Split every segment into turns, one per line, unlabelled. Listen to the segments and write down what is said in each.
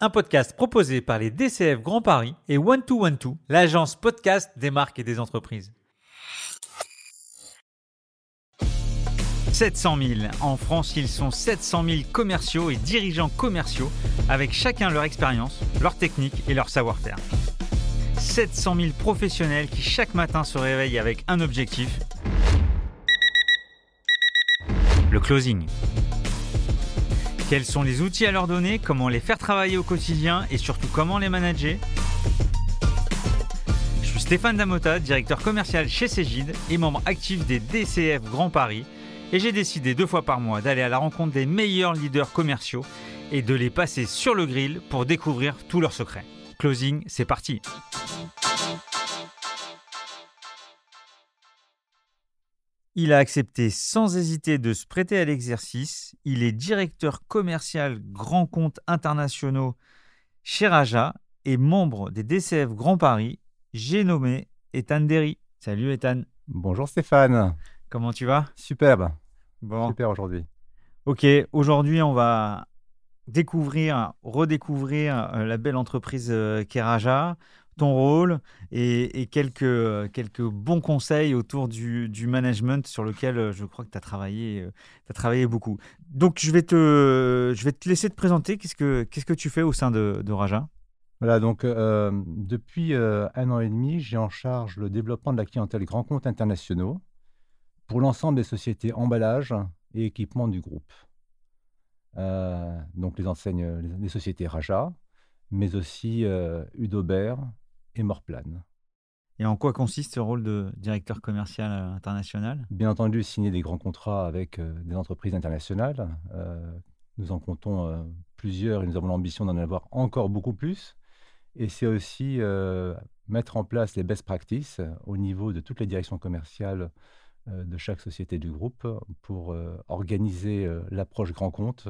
un podcast proposé par les DCF Grand Paris et One to One to, l'agence podcast des marques et des entreprises. 700 000. En France, ils sont 700 000 commerciaux et dirigeants commerciaux avec chacun leur expérience, leur technique et leur savoir-faire. 700 000 professionnels qui chaque matin se réveillent avec un objectif, le closing. Quels sont les outils à leur donner, comment les faire travailler au quotidien et surtout comment les manager Je suis Stéphane Damota, directeur commercial chez Cégide et membre actif des DCF Grand Paris et j'ai décidé deux fois par mois d'aller à la rencontre des meilleurs leaders commerciaux et de les passer sur le grill pour découvrir tous leurs secrets. Closing, c'est parti Il a accepté sans hésiter de se prêter à l'exercice. Il est directeur commercial grand compte internationaux chez Raja et membre des DCF Grand Paris. J'ai nommé Ethan Derry. Salut Ethan.
Bonjour Stéphane.
Comment tu vas?
Superbe. Bon. Super aujourd'hui.
Ok, aujourd'hui on va découvrir, redécouvrir euh, la belle entreprise euh, qu'est Raja ton rôle et, quelques, quelques bons conseils autour du, management sur lequel euh, je crois que tu as travaillé, euh, as travaillé beaucoup. Donc, je vais te, je vais te laisser te présenter. Qu'est-ce que, que tu fais au sein de, Raja?
Voilà, donc euh, depuis un an et demi, j'ai en charge le développement de la clientèle grand compte internationaux pour l'ensemble des sociétés emballage et équipement du groupe. donc les enseignes, les, sociétés Raja, mais aussi Udobert, et Morplane.
Et en quoi consiste ce rôle de directeur commercial euh, international?
Bien entendu, signer des grands contrats avec euh, des entreprises internationales. Euh, nous en comptons plusieurs et nous avons l'ambition d'en avoir encore beaucoup plus. Et c'est aussi mettre en place les best practices au niveau de toutes les directions commerciales de chaque société du groupe pour organiser l'approche grand compte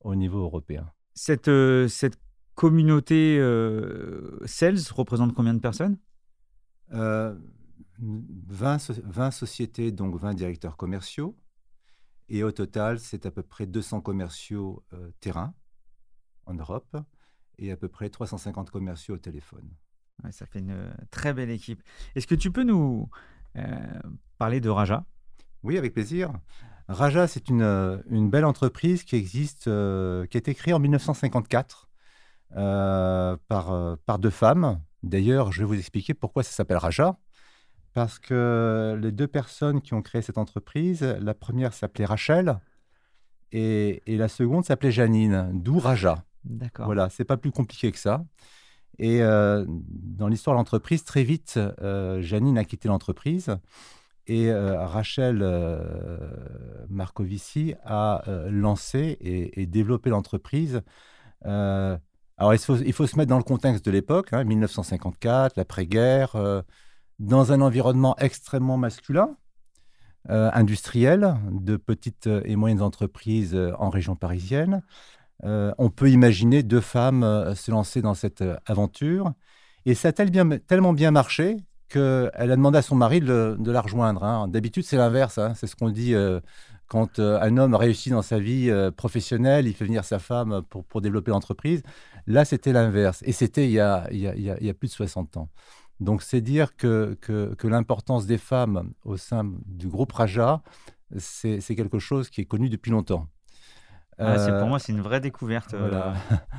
au niveau européen.
Cette, cette communauté euh, sales représente combien de personnes?
20, euh, sociétés, donc 20 directeurs commerciaux. Et au total, c'est à peu près 200 commerciaux euh, terrain en Europe et à peu près 350 commerciaux au téléphone.
ça fait une très belle équipe. Est-ce que tu peux nous parler de Raja?
Oui, avec plaisir. Raja, c'est une, une, belle entreprise qui existe, qui a été créée en 1954 euh, par, euh, par deux femmes. D'ailleurs, je vais vous expliquer pourquoi ça s'appelle Raja. Parce que les deux personnes qui ont créé cette entreprise, la première s'appelait Rachel et, et la seconde s'appelait Janine, d'où Raja.
D'accord.
Voilà, c'est pas plus compliqué que ça. Et euh, dans l'histoire de l'entreprise, très vite, Janine a quitté l'entreprise et Rachel Marcovici a lancé et, et développé l'entreprise alors, il faut, il faut, se mettre dans le contexte de l'époque, 1954, hein, l'après-guerre, euh, dans un environnement extrêmement masculin, euh, industriel, de petites et moyennes entreprises euh, en région parisienne. on peut imaginer deux femmes se lancer dans cette aventure. Et ça a tellement bien marché qu'elle a demandé à son mari de, la rejoindre. Hein. D'habitude, c'est l'inverse. Hein. C'est ce qu'on dit quand un homme réussit dans sa vie professionnelle, il fait venir sa femme pour, pour développer l'entreprise. Là, c'était l'inverse. Et c'était il, y a, plus de 60 ans. Donc, c'est dire que, que, l'importance des femmes au sein du groupe Raja, c'est quelque chose qui est connu depuis longtemps.
Ah, pour euh, moi, c'est une vraie découverte.
Euh.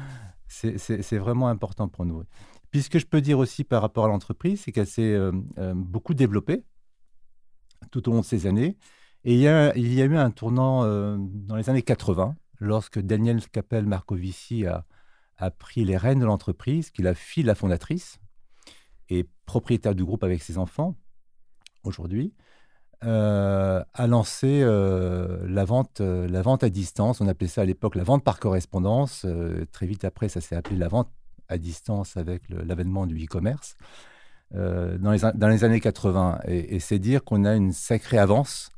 c'est vraiment important pour nous. Puis ce que je peux dire aussi par rapport à l'entreprise, c'est qu'elle s'est euh, beaucoup développée tout au long de ces années. Et il y a, a eu un tournant dans les années 80, lorsque Daniel Capel Marcovici a, a pris les rênes de l'entreprise, qui est la fille de la fondatrice et propriétaire du groupe avec ses enfants aujourd'hui, euh, a lancé euh, la, vente, euh, à distance. On appelait ça à l'époque la vente par correspondance. très vite après, ça s'est appelé la vente à distance avec l'avènement du e-commerce dans, les, années 80. Et, c'est dire qu'on a une sacrée avance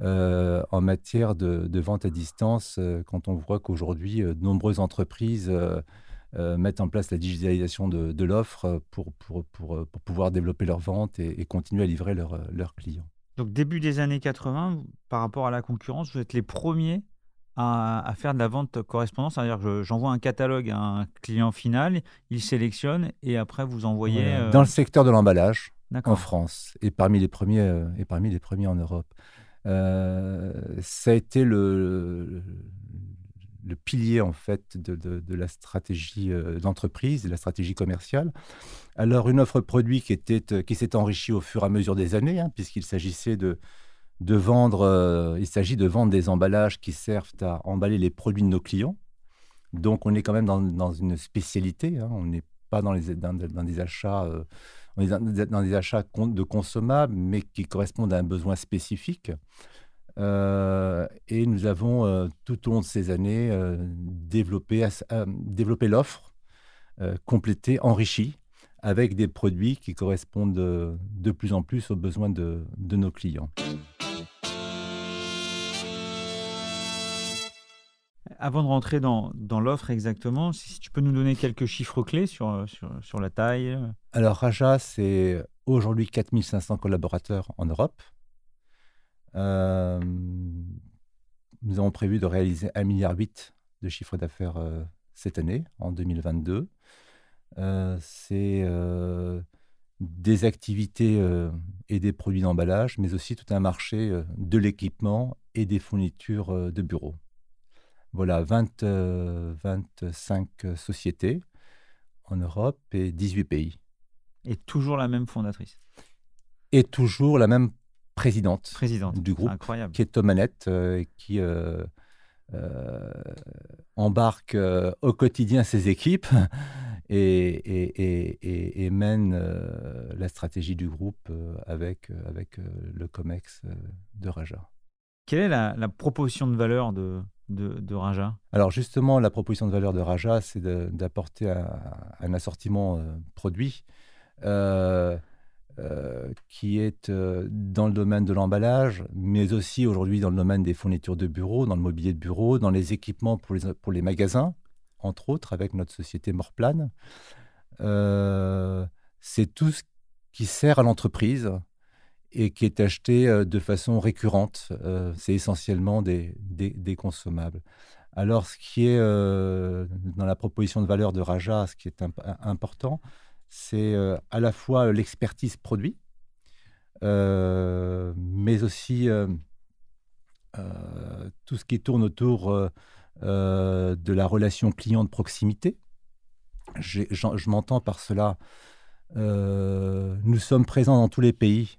en matière de, vente à distance quand on voit qu'aujourd'hui, de nombreuses entreprises euh, mettre en place la digitalisation de, l'offre pour, pour, pour, euh, pour, pouvoir développer leur vente et, continuer à livrer leurs clients.
Donc début des années 80, par rapport à la concurrence, vous êtes les premiers à, faire de la vente correspondance C'est-à-dire que j'envoie un catalogue à un client final, il sélectionne et après vous envoyez. Euh,
Dans le secteur de l'emballage en France et parmi les premiers, euh, et parmi les premiers en Europe. Euh, ça a été le, pilier en fait de, la stratégie d'entreprise, de la stratégie commerciale. Alors une offre produit qui, était, qui s'est enrichie au fur et à mesure des années, hein, puisqu'il s'agissait de, vendre, euh, il s'agit de vendre des emballages qui servent à emballer les produits de nos clients. Donc, on est quand même dans, une spécialité. Hein. On n'est pas dans, les, dans, des achats, euh, dans, des achats de consommables, mais qui correspondent à un besoin spécifique. Euh, et nous avons tout au long de ces années développé, développé l'offre, complétée, enrichie, avec des produits qui correspondent de plus en plus aux besoins de nos clients.
Avant de rentrer dans, l'offre exactement, si tu peux nous donner quelques chiffres clés sur, sur la taille.
Alors Raja, c'est aujourd'hui 4500 collaborateurs en Europe. Euh, nous avons prévu de réaliser 1,8 milliard de chiffre d'affaires euh, cette année, en 2022. Euh, c'est des activités et des produits d'emballage, mais aussi tout un marché de l'équipement et des fournitures de bureaux. Voilà, 20, 25 euh, sociétés en Europe et 18 pays.
Et toujours la même fondatrice.
Et toujours la même présidente,
présidente.
du groupe,
incroyable.
qui est Tomanette, euh, qui euh, embarque au quotidien ses équipes et, et, mène la stratégie du groupe avec, avec le COMEX de Raja.
Quelle est la, la proposition de valeur de, de, Raja?
Alors justement, la proposition de valeur de Raja, c'est d'apporter un, assortiment euh, produit euh, euh, qui est dans le domaine de l'emballage, mais aussi aujourd'hui dans le domaine des fournitures de bureau, dans le mobilier de bureau, dans les équipements pour les, magasins, entre autres, avec notre société Morplan. c'est tout ce qui sert à l'entreprise et qui est acheté euh, de façon récurrente. Euh, c'est essentiellement des, consommables. Alors, ce qui est euh, dans la proposition de valeur de Raja, ce qui est important, c'est à la fois l'expertise produit, mais aussi tout ce qui tourne autour de la relation client de proximité. Je m'entends par cela. nous sommes présents dans tous les pays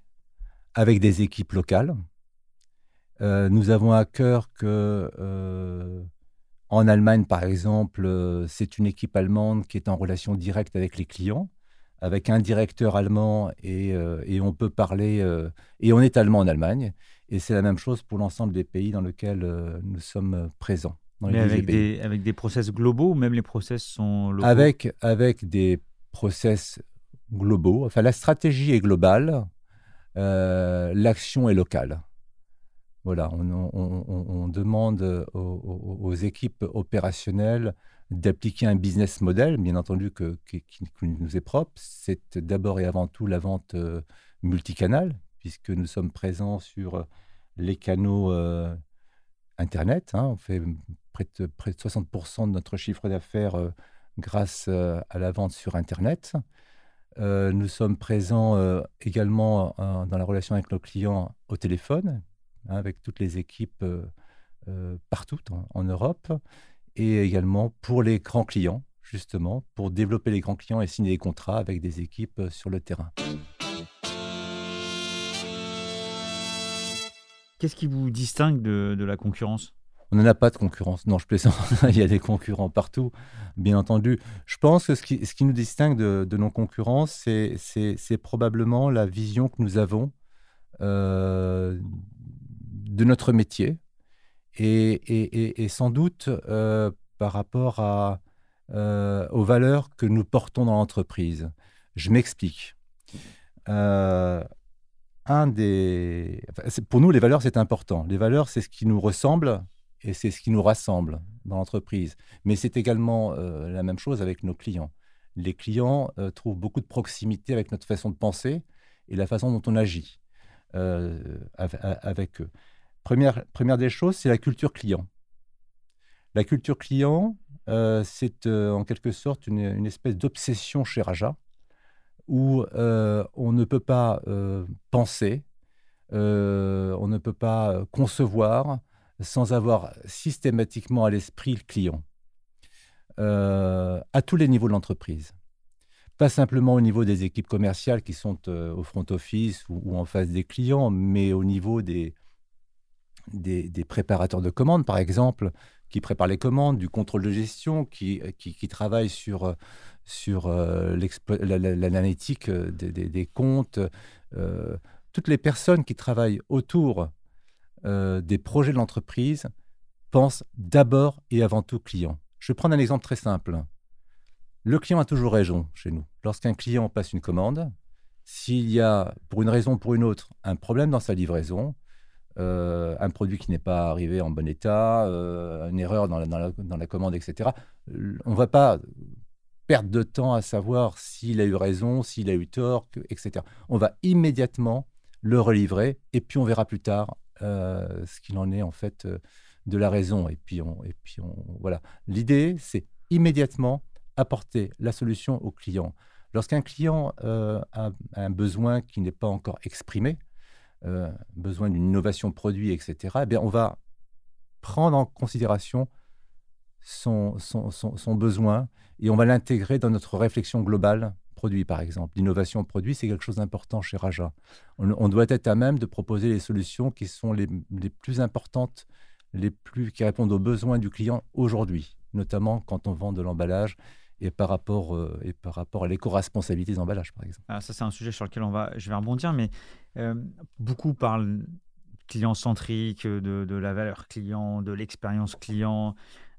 avec des équipes locales. Euh, nous avons à cœur que, euh, en Allemagne, par exemple, euh, c'est une équipe allemande qui est en relation directe avec les clients, avec un directeur allemand et, on peut parler, et on est allemand en Allemagne. Et c'est la même chose pour l'ensemble des pays dans lesquels nous sommes présents.
Mais avec des, avec des process globaux ou même les process sont locaux?
Avec, avec des process globaux. Enfin, la stratégie est globale. Euh, l'action est locale. Voilà, on, demande aux, équipes opérationnelles d'appliquer un business model, bien entendu, que, qui, nous est propre. C'est d'abord et avant tout la vente euh, multicanale, puisque nous sommes présents sur les canaux euh, Internet. Hein. on fait près de 60% de notre chiffre d'affaires grâce à la vente sur Internet. Euh, nous sommes présents euh, également euh, dans la relation avec nos clients au téléphone, hein, avec toutes les équipes partout en, Europe, et également pour les grands clients, justement, pour développer les grands clients et signer des contrats avec des équipes sur le terrain.
Qu'est-ce qui vous distingue de la concurrence?
On n'en a pas de concurrence. Non, je plaisante. Il y a des concurrents partout, bien entendu. Je pense que ce qui, ce qui nous distingue de, nos concurrents, c'est probablement la vision que nous avons euh, de notre métier et, et, sans doute euh, par rapport à, euh, aux valeurs que nous portons dans l'entreprise. Je m'explique. un des... pour nous, les valeurs, c'est important. Les valeurs, c'est ce qui nous ressemble et c'est ce qui nous rassemble dans l'entreprise. Mais c'est également euh, la même chose avec nos clients. Les clients euh, trouvent beaucoup de proximité avec notre façon de penser et la façon dont on agit euh, avec eux. Première, première des choses, c'est la culture client. La culture client, c'est en quelque sorte une, espèce d'obsession chez Raja, où on ne peut pas penser, on ne peut pas concevoir sans avoir systématiquement à l'esprit le client, à tous les niveaux de l'entreprise pas simplement au niveau des équipes commerciales qui sont euh, au front office ou, en face des clients, mais au niveau des, des, préparateurs de commandes, par exemple, qui préparent les commandes, du contrôle de gestion, qui, qui, travaillent sur, sur euh, l'analytique euh, des, comptes. toutes les personnes qui travaillent autour des projets de l'entreprise pensent d'abord et avant tout client. Je vais prendre un exemple très simple. Le client a toujours raison chez nous. Lorsqu'un client passe une commande, s'il y a, pour une raison ou pour une autre, un problème dans sa livraison, euh, un produit qui n'est pas arrivé en bon état, euh, une erreur dans la, commande, etc., on ne va pas perdre de temps à savoir s'il a eu raison, s'il a eu tort, etc. On va immédiatement le relivrer et puis on verra plus tard euh, ce qu'il en est en fait de la raison. Et puis, on, et puis on, voilà. L'idée, c'est immédiatement apporter la solution au client. Lorsqu'un client euh, a un besoin qui n'est pas encore exprimé, euh, besoin d'une innovation produit, etc., eh bien, on va prendre en considération son, son, besoin et on va l'intégrer dans notre réflexion globale produit, par exemple. L'innovation produit, c'est quelque chose d'important chez Raja. On, doit être à même de proposer les solutions qui sont les, plus importantes, les plus qui répondent aux besoins du client aujourd'hui, notamment quand on vend de l'emballage et par rapport, euh, et par rapport à l'éco-responsabilité des emballages, par exemple.
Ah, ça, c'est un sujet sur lequel on va, je vais rebondir, mais euh, beaucoup parlent client-centrique, de, la valeur client, de l'expérience client,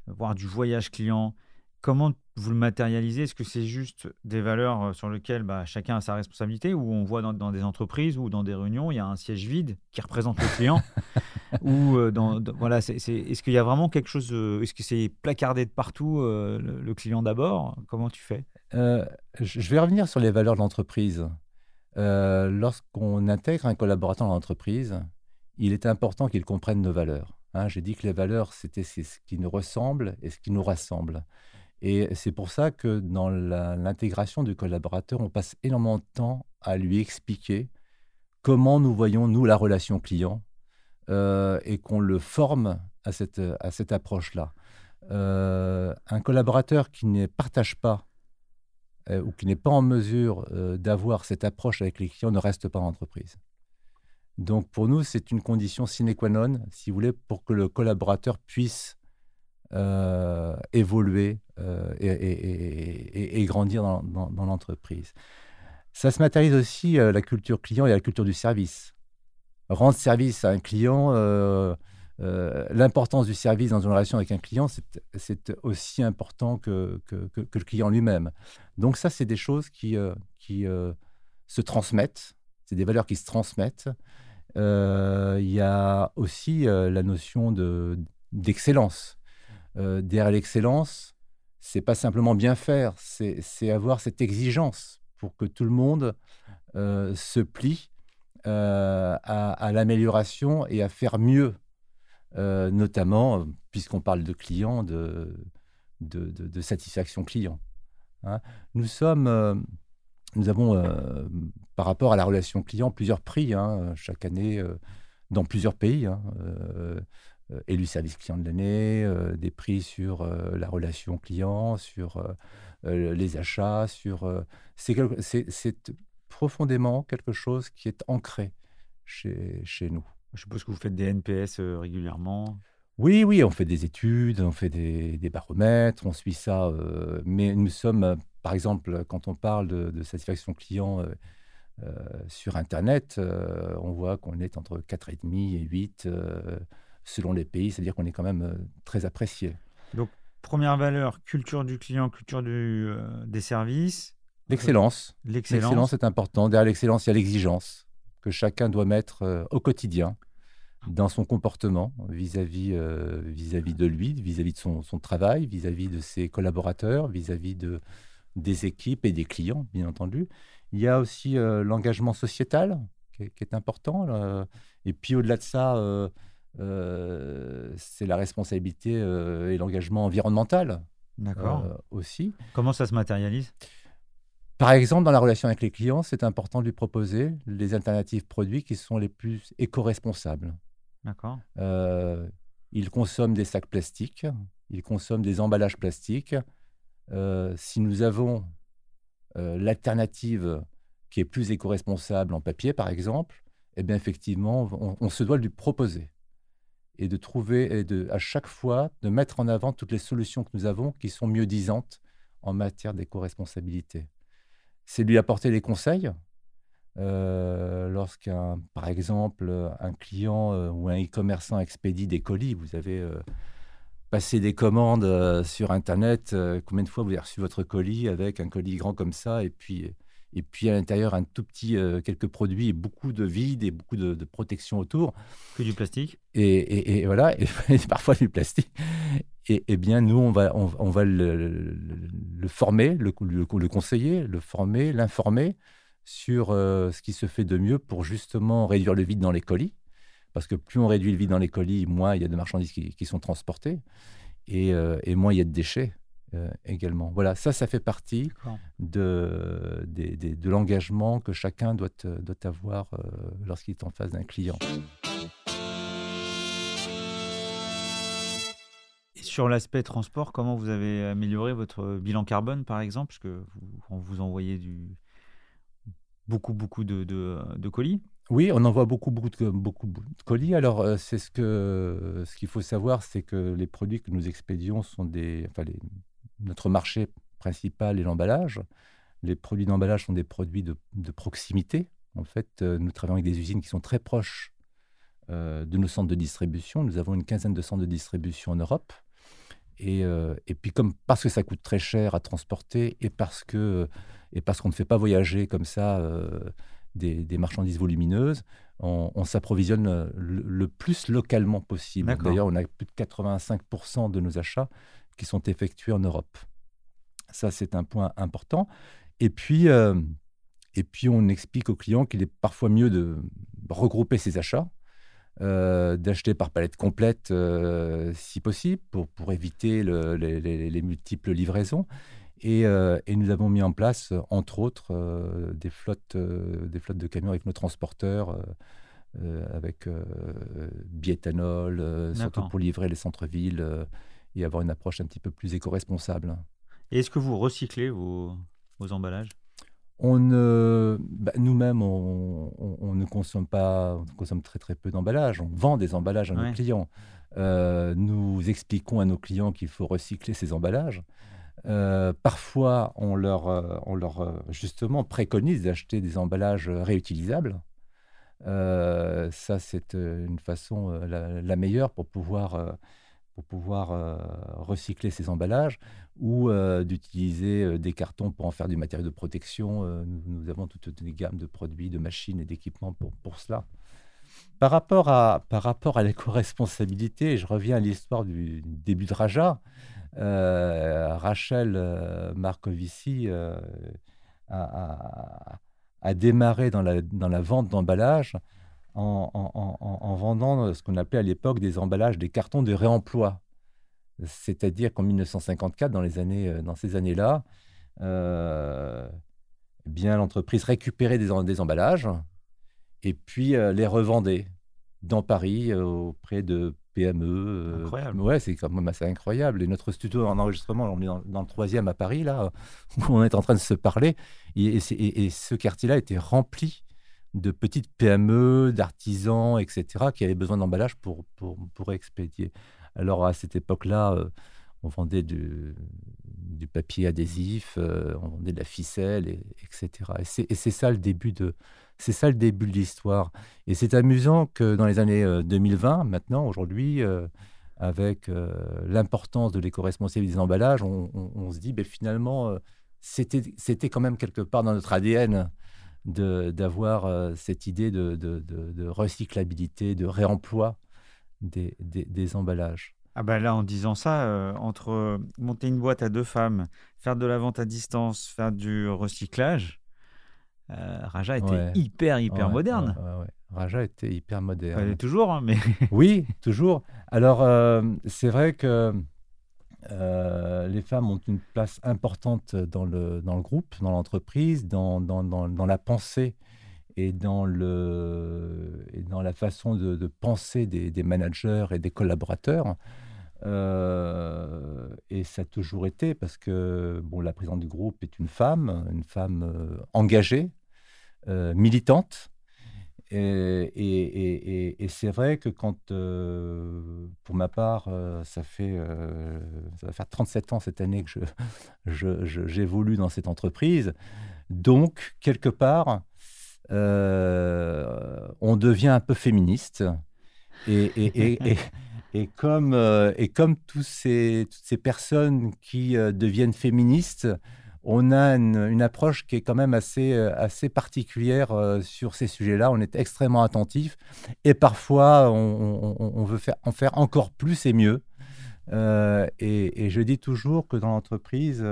voire du voyage client. Comment vous le matérialisez? Est-ce que c'est juste des valeurs euh, sur lesquelles bah, chacun a sa responsabilité ou on voit dans, des entreprises ou dans des réunions, il y a un siège vide qui représente le client Ou euh, dans, voilà, c'est, est-ce qu'il y a vraiment quelque chose euh, Est-ce que c'est placardé de partout le, client d'abord? Comment tu fais?
Je vais revenir sur les valeurs de l'entreprise. lorsqu'on intègre un collaborateur dans l'entreprise, il est important qu'il comprenne nos valeurs. Hein. j'ai dit que les valeurs, c'était ce qui nous ressemble et ce qui nous rassemble. Et c'est pour ça que dans l'intégration du collaborateur, on passe énormément de temps à lui expliquer comment nous voyons, nous, la relation client euh, et qu'on le forme à cette, à cette approche-là. Euh, un collaborateur qui ne partage pas euh, ou qui n'est pas en mesure d'avoir cette approche avec les clients ne reste pas en entreprise. Donc pour nous, c'est une condition sine qua non, si vous voulez, pour que le collaborateur puisse euh, évoluer euh, et, grandir dans, l'entreprise. Ça se matérialise aussi euh, la culture client et la culture du service. Rendre service à un client, l'importance du service dans une relation avec un client, c'est aussi important que, le client lui-même. Donc ça, c'est des choses qui se transmettent, c'est des valeurs qui se transmettent. Il y a aussi la notion d'excellence. Euh, derrière l'excellence, c'est pas simplement bien faire, c'est avoir cette exigence pour que tout le monde euh, se plie euh, à, l'amélioration et à faire mieux, notamment, puisqu'on parle de clients, de, satisfaction client. Hein. Nous sommes, nous avons, par rapport à la relation client, plusieurs prix hein, chaque année dans plusieurs pays. Hein, euh, élu service client de l'année, euh, des prix sur euh, la relation client, sur les achats, sur... c'est profondément quelque chose qui est ancré chez, chez nous.
Je suppose que vous faites des NPS régulièrement.
Oui, oui, on fait des études, on fait des, des baromètres, on suit ça. mais nous sommes, par exemple, quand on parle de, satisfaction client sur Internet, on voit qu'on est entre 4,5 et 8 selon les pays, c'est-à-dire qu'on est quand même euh, très apprécié.
Donc, première valeur, culture du client, culture du, euh, des services.
L'excellence. L'excellence est important. Derrière l'excellence, il y a l'exigence que chacun doit mettre euh, au quotidien dans son comportement vis-à-vis vis-à-vis de lui, vis-à-vis de son, son travail, vis-à-vis de ses collaborateurs, vis-à-vis de, des équipes et des clients, bien entendu. Il y a aussi l'engagement sociétal qui est, qui est important. et puis au-delà de ça, c'est la responsabilité et l'engagement environnemental aussi.
Comment ça se matérialise?
Par exemple, dans la relation avec les clients, c'est important de lui proposer les alternatives produits qui sont les plus éco-responsables.
D'accord.
Euh, ils consomment des sacs plastiques, ils consomment des emballages plastiques. Euh, si nous avons euh, l'alternative qui est plus éco-responsable en papier, par exemple, eh bien effectivement, on, se doit de lui proposer et de trouver, et de, à chaque fois, de mettre en avant toutes les solutions que nous avons qui sont mieux disantes en matière d'éco-responsabilité c'est lui apporter des conseils. Euh, lorsqu'un, par exemple, un client euh, ou un e-commerçant expédie des colis, vous avez euh, passé des commandes sur Internet. combien de fois vous avez reçu votre colis avec un colis grand comme ça et puis et puis à l'intérieur un tout petit quelques produits et beaucoup de vide et beaucoup de, protection autour.
Que du plastique.
Et, voilà, et, parfois du plastique. Et, et, bien nous on va on, va le, former, le, le, conseiller, le former, l'informer sur ce qui se fait de mieux pour justement réduire le vide dans les colis. Parce que plus on réduit le vide dans les colis, moins il y a de marchandises qui, qui sont transportées et, et moins il y a de déchets. Euh, également. Voilà, ça, ça fait partie de, de, l'engagement que chacun doit, doit avoir euh, lorsqu'il est en face d'un client.
sur l'aspect transport, comment vous avez amélioré votre bilan carbone, par exemple, parce que vous, vous envoyez du, beaucoup, beaucoup de, de, colis
oui, on envoie beaucoup, beaucoup de, beaucoup de colis. Alors, euh, c'est ce que ce qu'il faut savoir, c'est que les produits que nous expédions sont des, enfin, les, notre marché principal est l'emballage. Les produits d'emballage sont des produits de, proximité. En fait, euh, nous travaillons avec des usines qui sont très proches euh, de nos centres de distribution. Nous avons une quinzaine de centres de distribution en Europe. Et, euh, puis, comme, parce que ça coûte très cher à transporter et parce que et parce qu'on ne fait pas voyager comme ça des, marchandises volumineuses, on, s'approvisionne le, le, plus localement possible. D'ailleurs, on a plus de 85% de nos achats qui sont effectués en Europe. Ça, c'est un point important. Et puis, euh, et puis on explique aux clients qu'il est parfois mieux de regrouper ses achats, euh, d'acheter par palette complète euh, si possible, pour, pour éviter les, multiples livraisons. Et, et, nous avons mis en place, entre autres, des, flottes, des flottes de camions avec nos transporteurs. avec biéthanol, surtout pour livrer les centres-villes et avoir une approche un petit peu plus éco-responsable.
Et est-ce que vous recyclez vos, emballages?
On bah, nous-mêmes, on, ne consomme pas, on consomme très très peu d'emballages. On vend des emballages à nos clients. Euh, nous expliquons à nos clients qu'il faut recycler ces emballages. Euh, parfois, on leur, euh, on leur justement préconise d'acheter des emballages réutilisables. ça, c'est une façon la, meilleure pour pouvoir pour pouvoir euh, recycler ces emballages ou euh, d'utiliser euh, des cartons pour en faire du matériau de protection. Nous, avons toute une gamme de produits, de machines et d'équipements pour, pour cela. Par rapport à, par rapport à l'éco-responsabilité, je reviens à l'histoire du début de Raja. Rachel Marcovici a, a, démarré dans la, dans la vente d'emballage en, vendant ce qu'on appelait à l'époque des emballages, des cartons de réemploi. C'est-à-dire qu'en 1954, dans, les années, euh, dans ces années-là, euh, eh bien l'entreprise récupérait des, des, emballages et puis euh, les revendait dans Paris auprès de PME.
Incroyable.
ouais, c'est quand même assez incroyable. Et notre studio en enregistrement, on est dans, le troisième à Paris, là, où on est en train de se parler. et ce quartier-là était rempli de petites PME, d'artisans, etc., qui avaient besoin d'emballage pour, pour, pour, expédier. Alors à cette époque-là, euh, on vendait du, papier adhésif, euh, on vendait de la ficelle, etc. Et c'est ça le début de c'est ça le début de l'histoire. Et c'est amusant que dans les années 2020, euh, maintenant, aujourd'hui, avec l'importance de l'éco-responsabilité des emballages, on, se dit, ben, finalement, c'était quand même quelque part dans notre ADN d'avoir euh, cette idée de, de, recyclabilité, de réemploi des, des, emballages.
Ah ben là, en disant ça, euh, entre monter une boîte à deux femmes, faire de la vente à distance, faire du recyclage, Raja était hyper, hyper moderne.
Raja était hyper moderne.
Elle est toujours, hein, mais.
oui, toujours. Alors, c'est vrai que les femmes ont une place importante dans le, dans le groupe, dans l'entreprise, dans, dans, dans, la pensée et dans, le, et dans la façon de, penser des, des, managers et des collaborateurs. Euh, et ça a toujours été parce que bon, la présidente du groupe est une femme, une femme euh, engagée, euh, militante. Et, et, et, c'est vrai que quand, pour ma part, ça fait ça va faire 37 ans cette année que je, j'évolue dans cette entreprise, donc quelque part, on devient un peu féministe. Et, et comme, euh, et comme tous ces, toutes ces personnes qui euh, deviennent féministes, on a une, approche qui est quand même assez, euh, particulière sur ces sujets-là. On est extrêmement attentif et parfois on, veut faire, en faire encore plus et mieux. Et, et, je dis toujours que dans l'entreprise,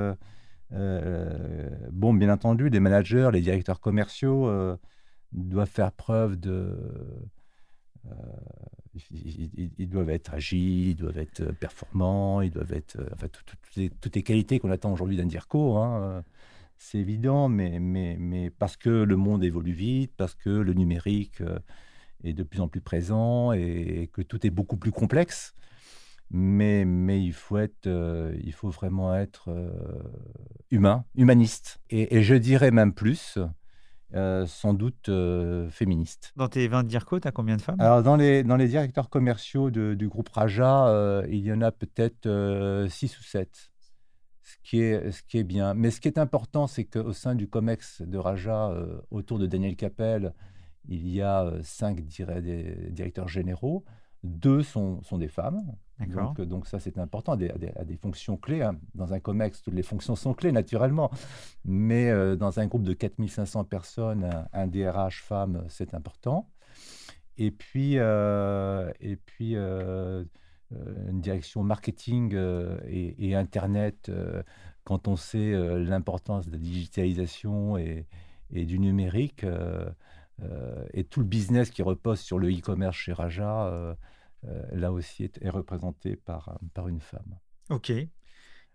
bon, bien entendu, les managers, les directeurs commerciaux doivent faire preuve de ils, doivent être agiles, ils doivent être euh, performants, ils doivent être. Euh, toutes, les, qualités qu'on attend aujourd'hui d'un DIRCO. Hein, euh, c'est évident, mais, parce que le monde évolue vite, parce que le numérique est de plus en plus présent et que tout est beaucoup plus complexe. Mais, il faut vraiment être humain, humaniste. et, je dirais même plus, euh, sans doute euh, féministe.
Dans tes 20 DIRCO, tu as combien de femmes?
Alors, dans les, dans les directeurs commerciaux du groupe Raja, euh, il y en a peut-être 6 ou 7, ce qui, est, ce qui est bien. Mais ce qui est important, c'est qu'au sein du COMEX de Raja, autour de Daniel Capel, il y a 5 directeurs généraux. Deux sont, sont des femmes, donc, donc, ça, c'est important, à des, des, fonctions clés. Hein. Dans un COMEX, toutes les fonctions sont clés, naturellement. Mais euh, dans un groupe de 4500 personnes, un, DRH femme, c'est important. Et puis, euh, et puis euh, une direction marketing et, Internet, quand on sait l'importance de la digitalisation et, et du numérique, et tout le business qui repose sur le e-commerce chez Raja là aussi est, représenté par, par une femme.
Ok.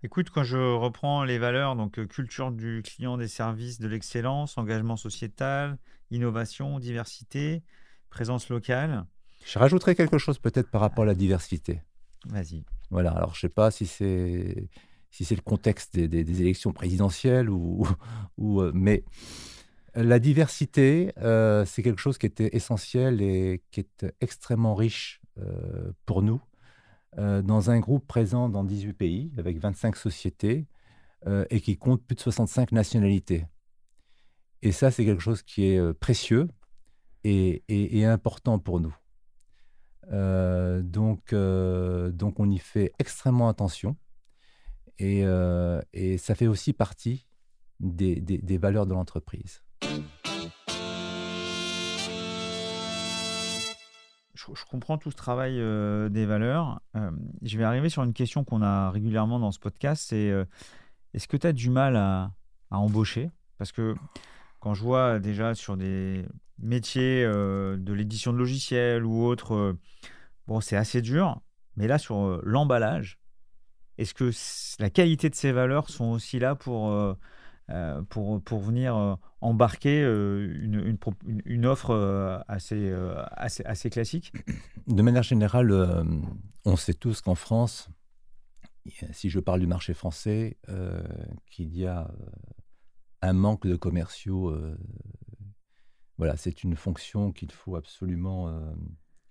Écoute, quand je reprends les valeurs, donc euh, culture du client, des services, de l'excellence, engagement sociétal, innovation, diversité, présence locale.
Je rajouterais quelque chose peut-être par rapport à la diversité.
Vas-y.
Voilà, alors je ne sais pas si c'est si c'est le contexte des, des, élections présidentielles ou, ou euh, mais la diversité, c'est quelque chose qui était essentiel et qui est extrêmement riche euh, pour nous, euh, dans un groupe présent dans 18 pays, avec 25 sociétés, euh, et qui compte plus de 65 nationalités. Et ça, c'est quelque chose qui est précieux et, important pour nous. donc, donc, on y fait extrêmement attention. Et, ça fait aussi partie des valeurs de l'entreprise.
Je, comprends tout ce travail euh, des valeurs. Euh, je vais arriver sur une question qu'on a régulièrement dans ce podcast, c'est euh, est-ce que tu as du mal à, embaucher? Parce que quand je vois déjà sur des métiers de l'édition de logiciels ou autres, bon, c'est assez dur. Mais là, sur l'emballage, est-ce que la qualité de ces valeurs sont aussi là pour pour, pour venir euh, embarquer euh, une, offre assez, classique
De manière générale, on sait tous qu'en France, si je parle du marché français, qu'il y a un manque de commerciaux. voilà, c'est une fonction qu'il faut absolument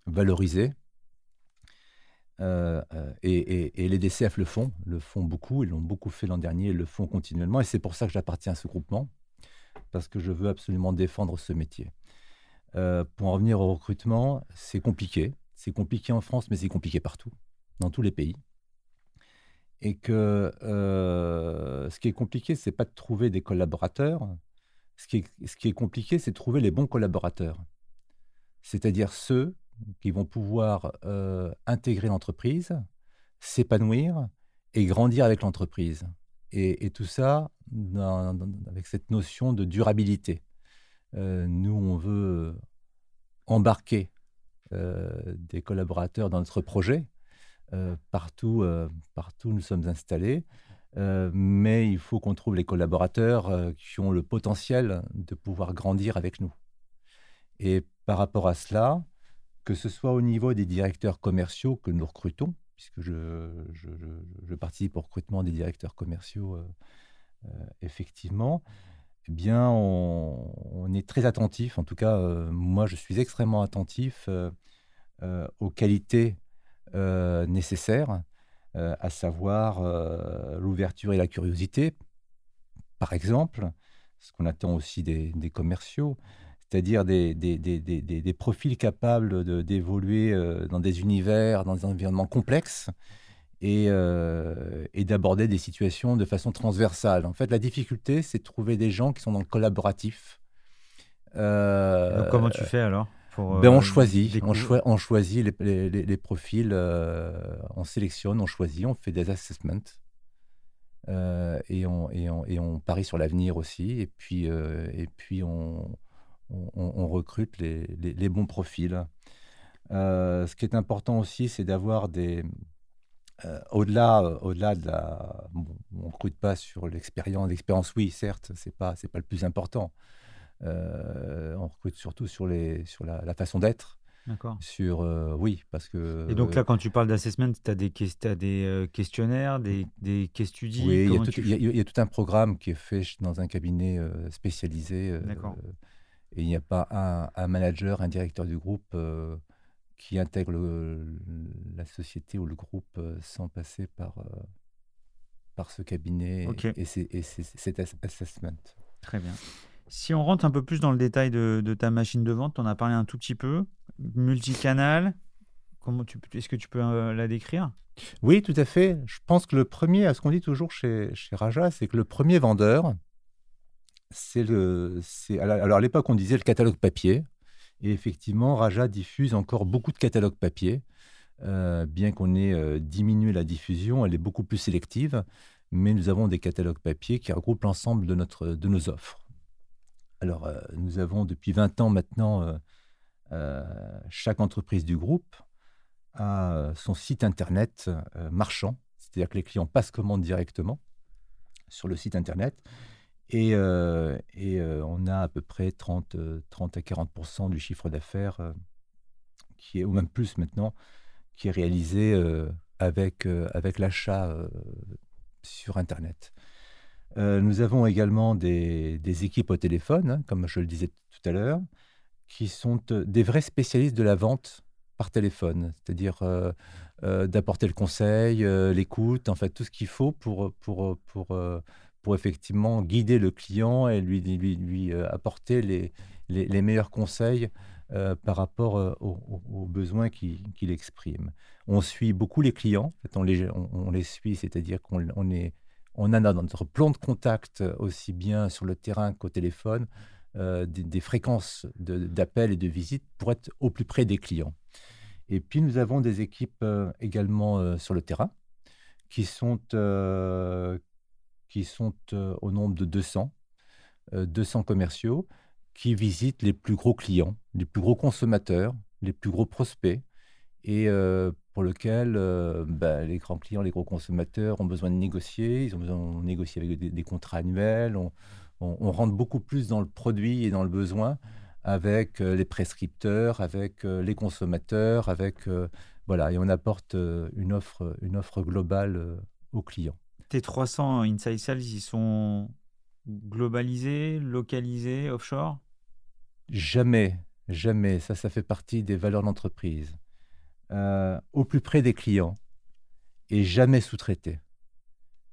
valoriser. Euh, euh, et, les DCF le font, le font beaucoup, ils l'ont beaucoup fait l'an dernier, ils le font continuellement, et c'est pour ça que j'appartiens à ce groupement, parce que je veux absolument défendre ce métier. Euh, pour en revenir au recrutement, c'est compliqué. C'est compliqué en France, mais c'est compliqué partout, dans tous les pays. Et que ce qui est compliqué, c'est pas de trouver des collaborateurs. Ce qui est, ce qui est compliqué, c'est de trouver les bons collaborateurs. C'est-à-dire ceux qui vont pouvoir euh, intégrer l'entreprise, s'épanouir et grandir avec l'entreprise. Et, tout ça avec cette notion de durabilité. nous, on veut embarquer des collaborateurs dans notre projet. partout, partout nous sommes installés. mais il faut qu'on trouve les collaborateurs qui ont le potentiel de pouvoir grandir avec nous. Et par rapport à cela, que ce soit au niveau des directeurs commerciaux que nous recrutons, puisque je, participe au recrutement des directeurs commerciaux, euh, euh, effectivement, eh bien, on, est très attentif. En tout cas, euh, moi, je suis extrêmement attentif aux qualités nécessaires, à savoir l'ouverture et la curiosité, par exemple, ce qu'on attend aussi des commerciaux c'est-à-dire des, des, des, des, profils capables d'évoluer euh, dans des univers, dans des environnements complexes et, euh, et d'aborder des situations de façon transversale. En fait, la difficulté, c'est de trouver des gens qui sont dans le collaboratif.
Euh, comment tu fais alors
pour, ben on choisit, on, on, choisit les, les, les profils, on sélectionne, on choisit, on fait des assessments. et, on, et, on, et on parie sur l'avenir aussi. Et puis, et puis on, on, recrute les, bons profils. Euh, ce qui est important aussi, c'est d'avoir des... Euh, au-delà, au-delà de la... on ne recrute pas sur l'expérience. L'expérience, oui, certes, ce n'est pas, pas le plus important. Euh, on recrute surtout sur, les, sur la, façon d'être. D'accord. Sur, oui, parce que...
Et donc là, quand tu parles d'assessment, tu as des, as des questionnaires, des, des studies
Oui, il y, a tout un programme qui est fait dans un cabinet spécialisé. D'accord et il n'y a pas un, manager, un directeur du groupe euh, qui intègre la société ou le groupe euh, sans passer par, euh, par ce cabinet et, cet assessment.
Très bien. Si on rentre un peu plus dans le détail de, ta machine de vente, on a parlé un tout petit peu. Multicanal, est-ce que tu peux la décrire?
Oui, tout à fait. Je pense que le premier, à ce qu'on dit toujours chez, chez Raja, c'est que le premier vendeur, c'est. Alors à l'époque, on disait le catalogue papier. Et effectivement, Raja diffuse encore beaucoup de catalogues papier. Euh, bien qu'on ait euh, diminué la diffusion, elle est beaucoup plus sélective. Mais nous avons des catalogues papier qui regroupent l'ensemble de nos offres. Alors, euh, nous avons depuis 20 ans maintenant, chaque entreprise du groupe a son site internet marchand, c'est-à-dire que les clients passent commande directement sur le site internet et, euh, euh, on a à peu près 30, 30 euh, à 40% du chiffre d'affaires, ou même plus maintenant, qui est réalisé avec, avec l'achat sur Internet. nous avons également des, des équipes au téléphone, hein, comme je le disais tout à l'heure, qui sont des vrais spécialistes de la vente par téléphone, c'est-à-dire d'apporter le conseil, l'écoute, en fait tout ce qu'il faut pour, pour, pour, pour effectivement guider le client et lui, lui, lui euh, apporter les, les, meilleurs conseils euh, par rapport euh, aux, besoins qu'il exprime. On suit beaucoup les clients, on, les, suit, c'est-à-dire qu'on on on a dans notre plan de contact aussi bien sur le terrain qu'au téléphone des, fréquences d'appels et de visites pour être au plus près des clients. Et puis nous avons des équipes également sur le terrain qui sont, qui sont euh, au nombre de 200, 200 euh, commerciaux, qui visitent les plus gros clients, les plus gros consommateurs, les plus gros prospects, et euh, pour lequel bah, les grands clients, les gros consommateurs ont besoin de négocier, ils ont besoin de négocier avec des, contrats annuels, on, rentre beaucoup plus dans le produit et dans le besoin avec les prescripteurs, avec les consommateurs, avec voilà, et on apporte une offre, une offre globale aux clients.
Tes 300 inside sales, ils sont globalisés, localisés, offshore?
Jamais, jamais. Ça, ça fait partie des valeurs d'entreprise. Euh, au plus près des clients et jamais sous-traité.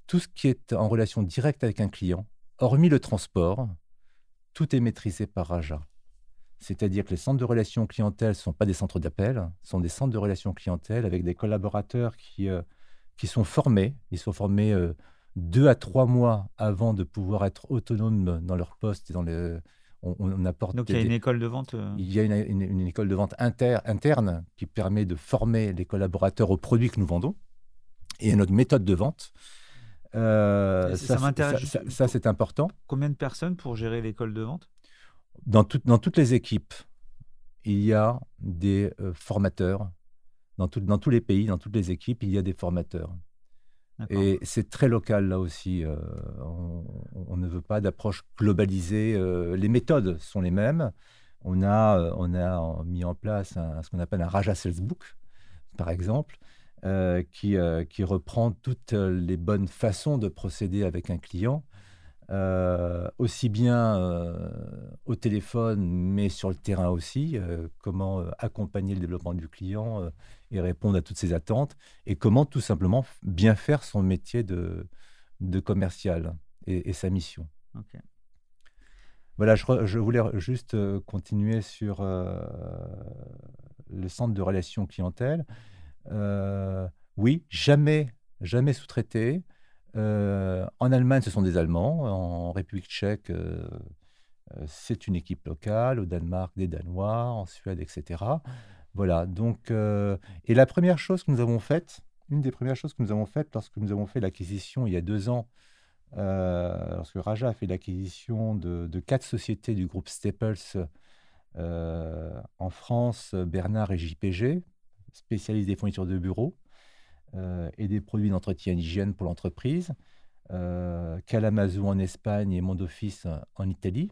Tout ce qui est en relation directe avec un client, hormis le transport, tout est maîtrisé par Raja. C'est-à-dire que les centres de relations clientèle ne sont pas des centres d'appel, sont des centres de relations clientèle avec des collaborateurs qui euh, qui sont formés. Ils sont formés euh, deux à trois mois avant de pouvoir être autonomes dans leur poste et dans les,
on, apporte. Donc il y a une école de vente. Euh
il y a une, école de vente inter, interne qui permet de former les collaborateurs aux produits que nous vendons et à notre méthode de vente.
Euh, ça, m'intéresse.
Ça, c'est important.
Combien de personnes pour gérer l'école de vente?
Dans, dans toutes les équipes, il y a des formateurs. Dans, dans tous les pays, dans toutes les équipes, il y a des formateurs. Et c'est très local là aussi. on, ne veut pas d'approche globalisée. les méthodes sont les mêmes. On a, on a mis en place ce qu'on appelle un Raja Sales Book, par exemple, qui, qui reprend toutes les bonnes façons de procéder avec un client euh, aussi bien euh, au téléphone, mais sur le terrain aussi, euh, comment accompagner le développement du client et répondre à toutes ses attentes, et comment tout simplement bien faire son métier de, de commercial et, sa mission. Voilà, je, je, voulais juste continuer sur le centre de relations clientèle. oui, jamais, jamais sous-traité. Euh, en Allemagne, ce sont des Allemands. En République tchèque, euh, euh, c'est une équipe locale. Au Danemark, des Danois. En Suède, etc. Voilà. Donc, et la première chose que nous avons faite, une des premières choses que nous avons faites lorsque nous avons fait l'acquisition il y a deux ans, lorsque Raja a fait l'acquisition de, quatre sociétés du groupe Staples en France, Bernard et JPG, spécialistes des fournitures de bureaux. Euh, et des produits d'entretien d'hygiène pour l'entreprise. Euh, Kalamazoo en Espagne et Mondoffice en Italie.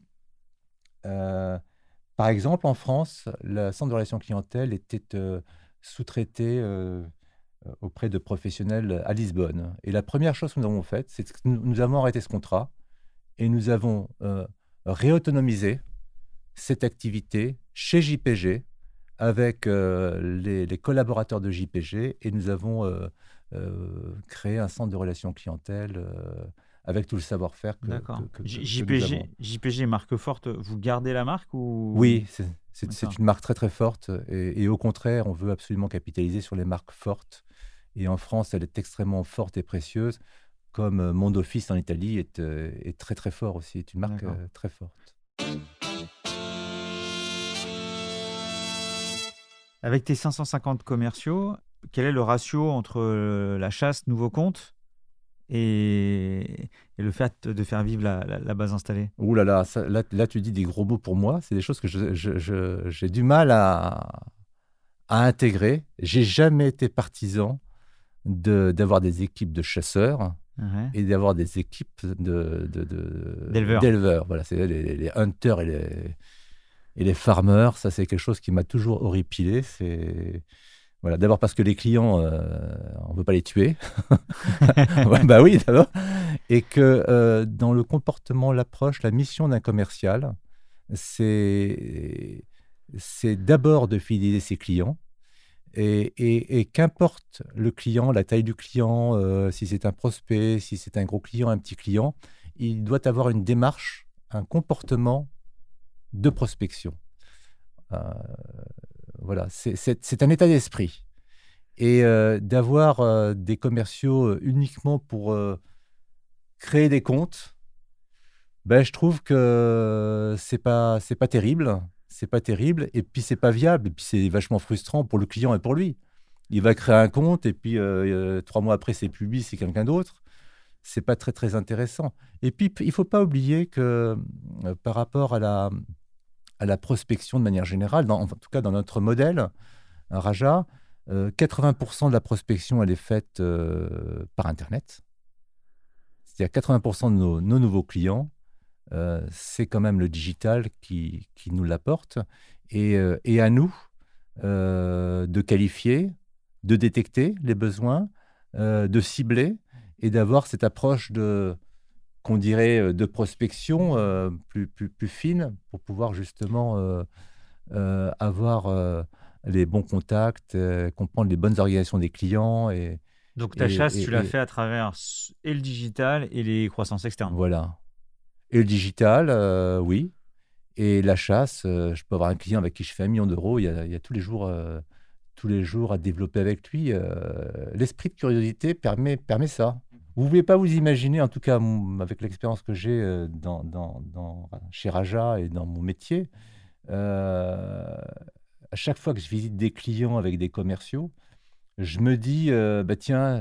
Euh, par exemple, en France, le centre de relations clientèle était sous-traité auprès de professionnels à Lisbonne. Et la première chose que nous avons faite, c'est que nous, avons arrêté ce contrat et nous avons réautonomisé cette activité chez JPG avec euh, les, collaborateurs de JPG et nous avons euh, euh, créé un centre de relations clientèle avec tout le savoir-faire que,
D'accord. JPG, JPG, marque forte, vous gardez la marque ou?
Oui, c'est une marque très très forte et, au contraire, on veut absolument capitaliser sur les marques fortes. Et en France, elle est extrêmement forte et précieuse, comme Mondoffice en Italie est, est très très fort aussi, est une marque très forte.
Avec tes 550 commerciaux, quel est le ratio entre euh, la chasse nouveau compte et, le fait de faire vivre la, base installée
Ouh là là, là, tu dis des gros mots pour moi. C'est des choses que j'ai du mal à, à intégrer. J'ai jamais été partisan d'avoir des équipes de chasseurs et d'avoir des équipes d'éleveurs. De, de, voilà, c'est les, les, hunters et les, et les farmers, ça c'est quelque chose qui m'a toujours horripilé. C'est voilà, d'abord parce que les clients, euh, on ne veut pas les tuer. bah oui, d'abord. Et que euh, dans le comportement, l'approche, la mission d'un commercial, c'est d'abord de fidéliser ses clients. Et, qu'importe le client, la taille du client, euh, si c'est un prospect, si c'est un gros client, un petit client, il doit avoir une démarche, un comportement de prospection. Voilà, c'est un état d'esprit. Et euh, d'avoir euh, des commerciaux uniquement pour créer des comptes, ben, je trouve que c'est pas c'est pas terrible, c'est pas terrible, et puis c'est pas viable, et puis c'est vachement frustrant pour le client et pour lui. Il va créer un compte et puis trois mois après c'est lui, c'est quelqu'un d'autre. C'est pas très très intéressant. Et puis il faut pas oublier que par rapport à la à la prospection de manière générale, en tout cas dans notre modèle, Raja, 80% euh, de la prospection, elle est faite euh, par Internet. C'est-à-dire 80% de nos, nouveaux clients, euh, c'est quand même le digital qui, qui nous l'apporte. Et, et, à nous de qualifier, de détecter les besoins, de cibler et d'avoir cette approche de qu'on dirait euh, de prospection euh, plus, plus, plus, fine pour pouvoir justement euh, avoir les bons contacts, comprendre les bonnes organisations des clients. Et,
Donc ta chasse, tu l'as fait à travers et le digital et les croissances externes.
Voilà. Et le digital, oui. Et la chasse, je peux avoir un client avec qui je fais un million d'euros, il, il, y a tous les jours tous les jours à développer avec lui. L'esprit de curiosité permet, permet ça. Vous ne pouvez pas vous imaginer, en tout cas avec l'expérience que j'ai euh, dans, chez Raja et dans mon métier, euh, à chaque fois que je visite des clients avec des commerciaux, je me dis, euh, bah tiens,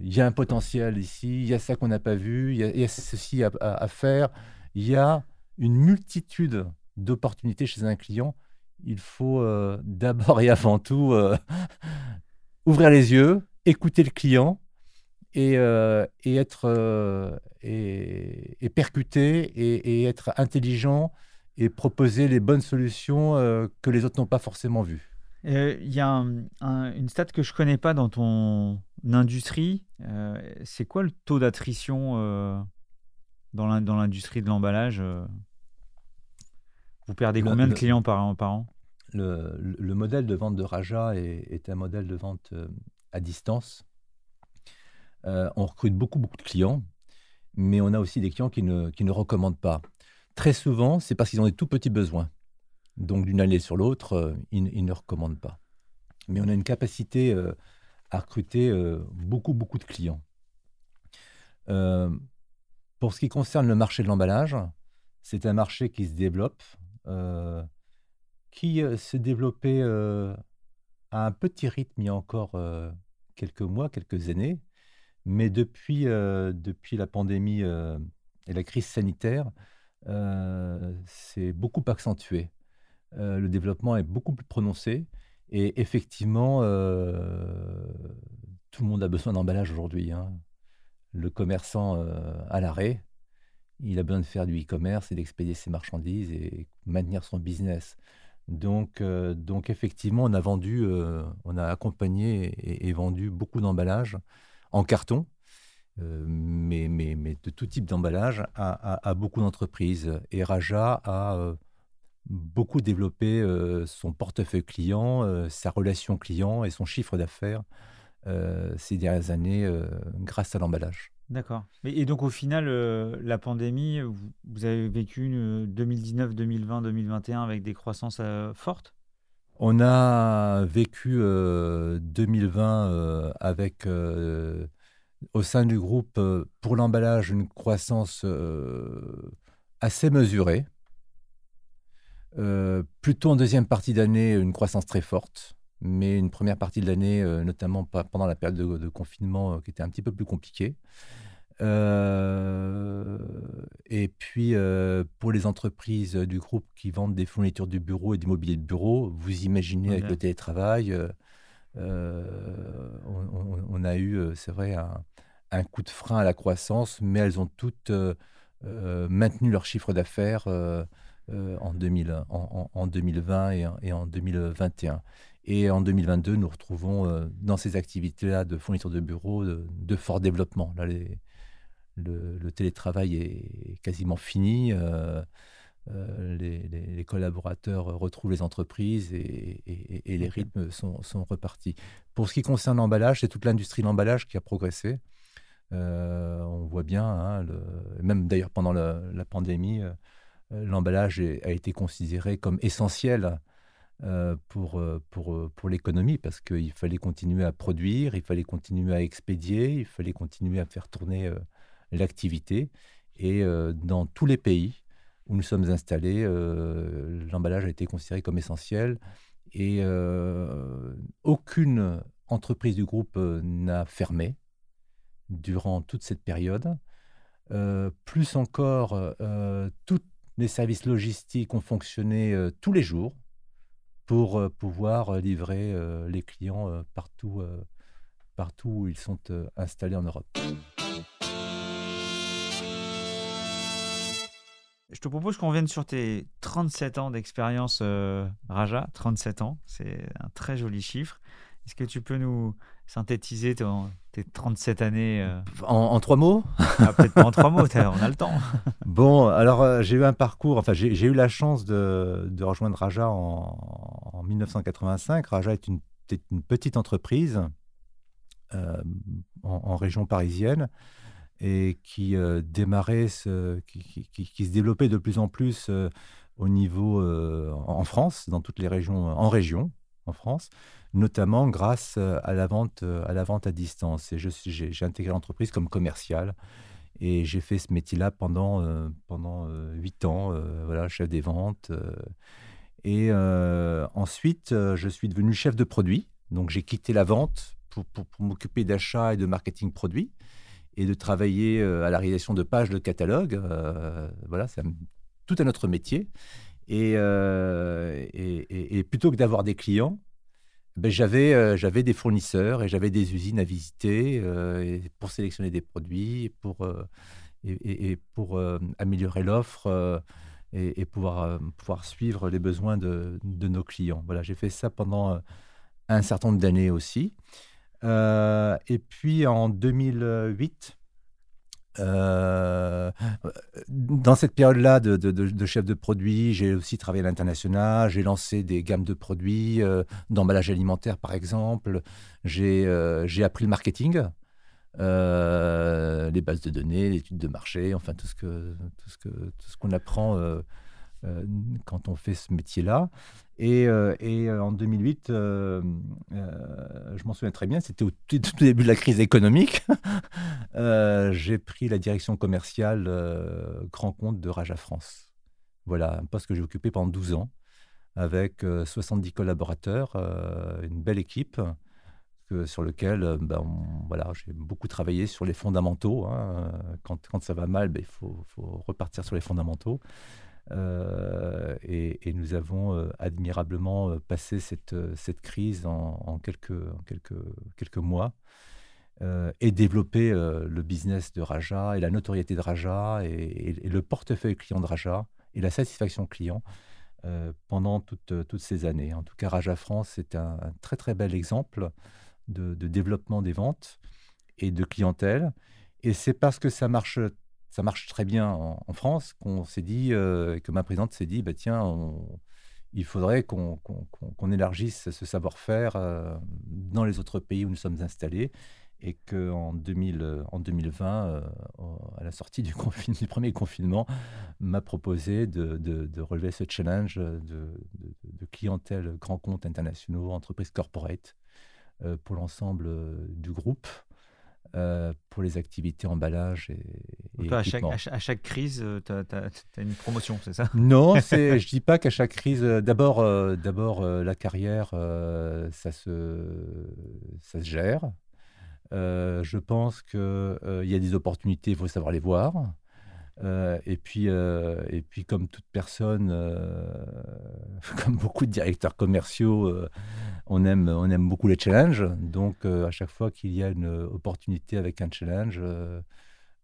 il y a un potentiel ici, il y a ça qu'on n'a pas vu, il y, a ceci à, faire, il y a une multitude d'opportunité chez un client, il faut d'abord et avant tout ouvrir les yeux, écouter le client et, et être et, et, percuter et, être intelligent et proposer les bonnes solutions que les autres n'ont pas forcément vues.
Il y a une stat que je connais pas dans ton industrie. c'est quoi le taux d'attrition dans l'industrie de l'emballage Vous perdez combien de clients par an, par an?
Le, modèle de vente de Raja est, un modèle de vente euh, à distance. Euh, on recrute beaucoup, beaucoup de clients, mais on a aussi des clients qui ne, recommandent pas. Très souvent, c'est parce qu'ils ont des tout petits besoins. Donc, d'une année sur l'autre, euh, ils, ne recommandent pas. Mais on a une capacité à recruter beaucoup, beaucoup de clients. pour ce qui concerne le marché de l'emballage, c'est un marché qui se développe qui s'est développé à un petit rythme il y a encore quelques mois, quelques années. Mais depuis, depuis la pandémie et la crise sanitaire, c'est beaucoup accentué. le développement est beaucoup plus prononcé. Et effectivement, tout le monde a besoin d'emballage aujourd'hui. Hein. Le commerçant à l'arrêt, il a besoin de faire du e-commerce et d'expédier ses marchandises et maintenir son business. Donc, euh, donc effectivement, on a vendu, euh, on a accompagné et, vendu beaucoup d'emballages en carton, euh, mais, mais, mais, de tout type d'emballage à, beaucoup d'entreprises. Et Raja a beaucoup développé son portefeuille client, sa relation client et son chiffre d'affaires ces dernières années grâce à l'emballage.
D'accord. Et donc au final, euh, la pandémie, vous, avez vécu 2019, 2020, 2021 avec des croissances euh, fortes?
On a vécu 2020 euh, avec, au sein du groupe, pour l'emballage, une croissance assez mesurée. plutôt en deuxième partie d'année, une croissance très forte mais une première partie de l'année, notamment pendant la période de, de confinement, qui était un petit peu plus compliquée. Euh, et puis, euh, pour les entreprises du groupe qui vendent des fournitures du bureau et du mobilier de bureau, vous imaginez avec le télétravail, euh, on, a eu, c'est vrai, un, coup de frein à la croissance, mais elles ont toutes maintenu leur chiffre d'affaires en, 2000, en, 2020 et, et, en 2021. Et en 2022, nous retrouvons dans ces activités-là de fourniture de bureau de, de fort développement. Là, les, le, télétravail est quasiment fini. Euh, euh, les, collaborateurs retrouvent les entreprises et, les rythmes sont, repartis. Pour ce qui concerne l'emballage, c'est toute l'industrie de l'emballage qui a progressé. Euh, on voit bien, hein, même d'ailleurs pendant la, pandémie, l'emballage a été considéré comme essentiel pour, pour, pour l'économie parce qu'il fallait continuer à produire, il fallait continuer à expédier, il fallait continuer à faire tourner l'activité. Et euh, dans tous les pays où nous sommes installés, euh, l'emballage a été considéré comme essentiel. Et euh, aucune entreprise du groupe n'a fermé durant toute cette période. plus encore, tous les services logistiques ont fonctionné tous les jours pour pouvoir livrer les clients partout, partout où ils sont installés en Europe.
Je te propose qu'on vienne sur tes 37 ans d'expérience, euh, Raja. 37 ans, c'est un très joli chiffre. Est-ce que tu peux nous synthétiser tes 37 années euh?
en, trois mots?
Ah, Peut-être pas en trois mots, on a le temps.
bon, alors euh, j'ai eu un parcours, enfin j'ai eu la chance de, rejoindre Raja en, 1985. Raja est une, une petite entreprise en, région parisienne et qui euh, démarrait, qui, se développait de plus en plus euh, au niveau euh, en France, dans toutes les régions, en région, en France, notamment grâce à la vente à, la vente à distance. Et j'ai intégré l'entreprise comme commercial et j'ai fait ce métier-là pendant pendant huit ans, voilà, chef des ventes. et ensuite, je suis devenu chef de produit. Donc j'ai quitté la vente pour, pour m'occuper d'achat et de marketing produit et de travailler euh, à la réalisation de pages de catalogue. Euh, voilà, c'est tout un autre métier. Et, et, plutôt que d'avoir des clients, ben, j'avais, des fournisseurs et j'avais des usines à visiter pour sélectionner des produits, pour, améliorer l'offre et, pouvoir, pouvoir suivre les besoins de, de nos clients. Voilà, j'ai fait ça pendant un certain nombre d'années aussi. Et puis en 2008, euh, dans cette période-là de, chef de produit, j'ai aussi travaillé à l'international. J'ai lancé des gammes de produits euh, d'emballage alimentaire, par exemple. J'ai euh, appris le marketing, les bases de données, l'étude de marché, enfin tout ce que tout ce qu'on apprend quand on fait ce métier-là. Et, euh, euh, en 2008, euh, je m'en souviens très bien, c'était au tout, début de la crise économique. j'ai pris la direction commerciale grand compte de Raja France. Voilà, un poste que j'ai occupé pendant 12 ans, avec 70 collaborateurs, une belle équipe. sur lequel ben, voilà, j'ai beaucoup travaillé sur les fondamentaux. Hein. Quand, quand, ça va mal, ben, il faut, repartir sur les fondamentaux. Euh, et, nous avons euh, admirablement euh, passé cette, crise en, quelques, mois et développé le business de Raja et la notoriété de Raja et, le portefeuille client de Raja et la satisfaction client pendant toutes, ces années. En tout cas, Raja France, c'est un, très très bel exemple de, de, développement des ventes et de clientèle. Et c'est parce que ça marche ça marche très bien en, France, qu'on s'est dit, euh, que ma présidente s'est dit, bah, tiens, il faudrait qu'on élargisse ce savoir-faire euh, dans les autres pays où nous sommes installés et qu'en en 2020, euh, à la sortie du, du premier confinement, m'a proposé de, relever ce challenge de, clientèle grand compte internationaux, entreprises corporate pour l'ensemble du groupe. Euh, pour les activités emballage et,
et à, chaque, à, chaque, crise, tu as, une promotion, c'est ça?
Non, je ne dis pas qu'à chaque crise, euh, d'abord, euh, la carrière, ça, se, ça se gère. je pense qu'il y a des opportunités, il faut savoir les voir. Et, puis, et puis, comme toute personne, comme beaucoup de directeurs commerciaux, on aime, on aime beaucoup les challenges. Donc, euh, à chaque fois qu'il y a une opportunité avec un challenge, euh,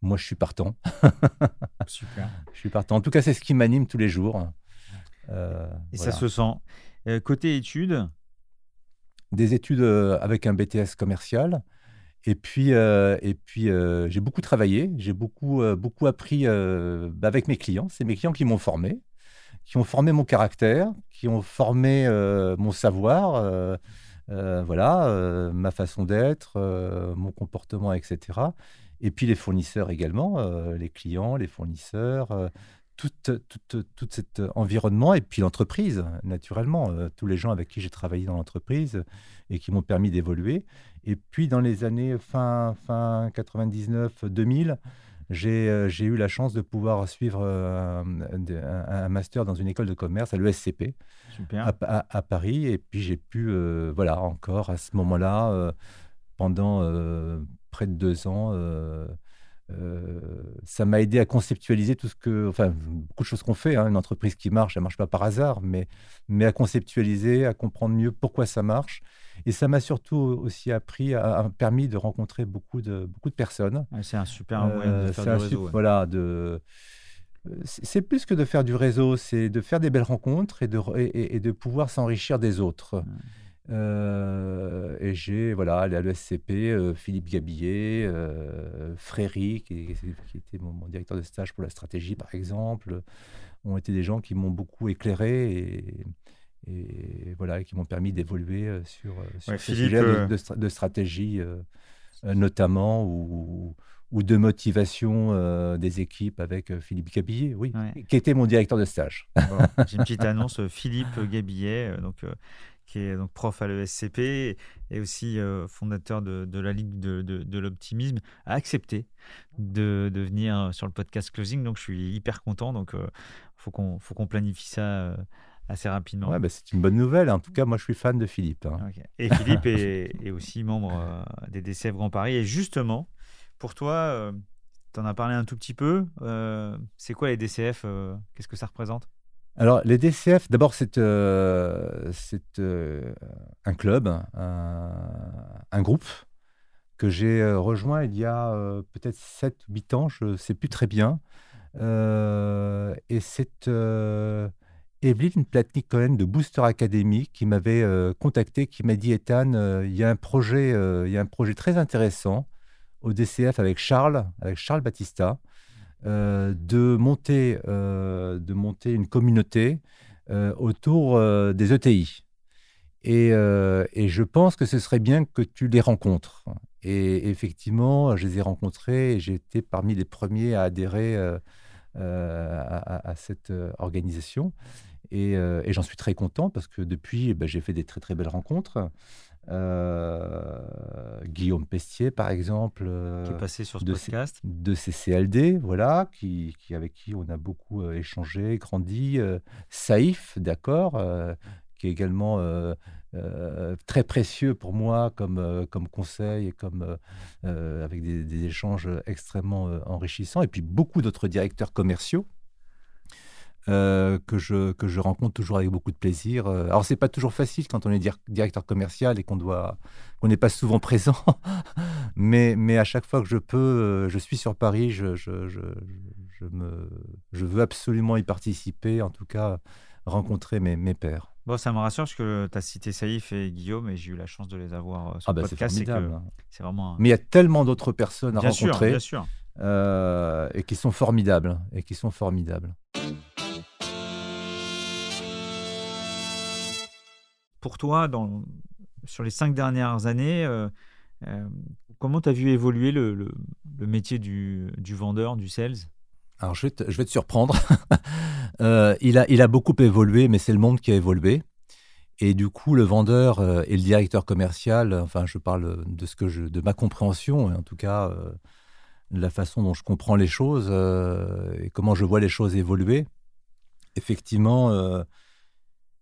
moi, je suis partant.
Super.
Je suis partant. En tout cas, c'est ce qui m'anime tous les jours.
Euh, et ça se sent. côté études?
Des études avec un BTS commercial. Et puis, et puis j'ai beaucoup travaillé, j'ai beaucoup, beaucoup appris avec mes clients. C'est mes clients qui m'ont formé qui ont formé mon caractère, qui ont formé euh, mon savoir, euh, euh, voilà, ma façon d'être, mon comportement, etc. Et puis les fournisseurs également, les clients, les fournisseurs, tout, tout, tout, cet environnement, et puis l'entreprise, naturellement, tous les gens avec qui j'ai travaillé dans l'entreprise et qui m'ont permis d'évoluer. Et puis dans les années fin, fin 99-2000, euh, j'ai eu la chance de pouvoir suivre euh, un, master dans une école de commerce à l'ESCP à, Paris. Et puis j'ai pu, euh, voilà, encore à ce moment-là, pendant près de deux ans, ça m'a aidé à conceptualiser tout ce que, enfin, beaucoup de choses qu'on fait. Hein. une entreprise qui marche, elle marche pas par hasard, mais, mais à conceptualiser, à comprendre mieux pourquoi ça marche et ça m'a surtout aussi appris, a, permis de rencontrer beaucoup de, beaucoup de personnes.
c'est un super moyen de euh, faire du réseau.
Voilà, de, c'est plus que de faire du réseau, c'est de faire des belles rencontres et de, et, de pouvoir s'enrichir des autres. Euh, et j'ai, voilà, à l'ESCP, euh, Philippe Gabillet, Fréry, qui, qui était mon, mon, directeur de stage pour la stratégie, par exemple, ont été des gens qui m'ont beaucoup éclairé et, et voilà, qui m'ont permis d'évoluer euh, sur, euh, sur ces sujets de, euh, de, stratégie, notamment, ou, ou, de motivation des équipes avec Philippe Gabillet, oui, qui était mon directeur de stage.
J'ai une petite annonce, Philippe Gabillet, donc, qui est donc prof à l'ESCP et aussi fondateur de, de, la Ligue de, de l'Optimisme, a accepté de, de, venir sur le podcast Closing. Donc je suis hyper content. Donc il faut qu'on planifie ça assez rapidement.
Ouais, bah, c'est une bonne nouvelle. En tout cas, moi, je suis fan de Philippe. Hein.
Et Philippe est, aussi membre euh, des DCF Grand Paris. Et justement, pour toi, euh, tu en as parlé un tout petit peu. Euh, c'est quoi les DCF Qu'est-ce que ça représente?
Alors, les DCF, d'abord, c'est euh, euh, un club, un, groupe que j'ai euh, rejoint il y a euh, peut-être 7-8 ans, je ne sais plus très bien. Euh, et c'est euh, Evelyne Platnik-Cohen de Booster Academy qui m'avait euh, contacté, qui m'a dit Ethan, euh, il y a un projet, euh, y a un projet très intéressant au DCF avec Charles, avec Charles Battista, de monter, de monter une communauté autour des ETI. Et, et je pense que ce serait bien que tu les rencontres. Et effectivement, je les ai rencontrés et j'ai été parmi les premiers à adhérer à, à- cette euh, organisation. Et, euh, et j'en suis très content parce que depuis, eh ben, j'ai fait des très très belles rencontres. Euh, Guillaume Pestier, par exemple, euh,
qui est passé sur ce
de
podcast.
de CCLD, voilà, qui, qui- avec qui on a beaucoup euh, échangé, grandi. Euh, Saïf, d'accord, euh, qui est également euh, très précieux pour moi comme, euh, comme conseil et comme, euh, avec des, échanges extrêmement enrichissants. Et puis beaucoup d'autres directeurs commerciaux. que, je, que je rencontre toujours avec beaucoup de plaisir. Alors, c'est pas toujours facile quand on est dir- directeur commercial et qu'on doit n'est pas souvent présent. mais, mais à chaque fois que je peux, je suis sur Paris, je, je, je, je, me, je veux absolument y participer, en tout cas rencontrer mes, mes pairs.
Bon, ça me rassure parce que tu as cité Saïf et Guillaume et j'ai eu la chance de les avoir euh, sur
Ah
le
bah
podcast. C'est que
formidable.
c'est vraiment. un-
Mais il y a tellement d'autres personnes à
bien sûr,
rencontrer
bien sûr.
euh, et qui sont formidables. Et qui sont formidables.
Pour toi, dans, sur les cinq dernières années, euh, euh, comment tu as vu évoluer le, le- le métier du, du vendeur, du sales?
Alors, je vais te, surprendre. Euh, il, a, beaucoup évolué, mais c'est le monde qui a évolué. Et du coup, le vendeur euh, et le directeur commercial, enfin, je parle de, ce que de ma compréhension, en tout cas, euh, la façon dont je comprends les choses euh, et comment je vois les choses évoluer. Effectivement,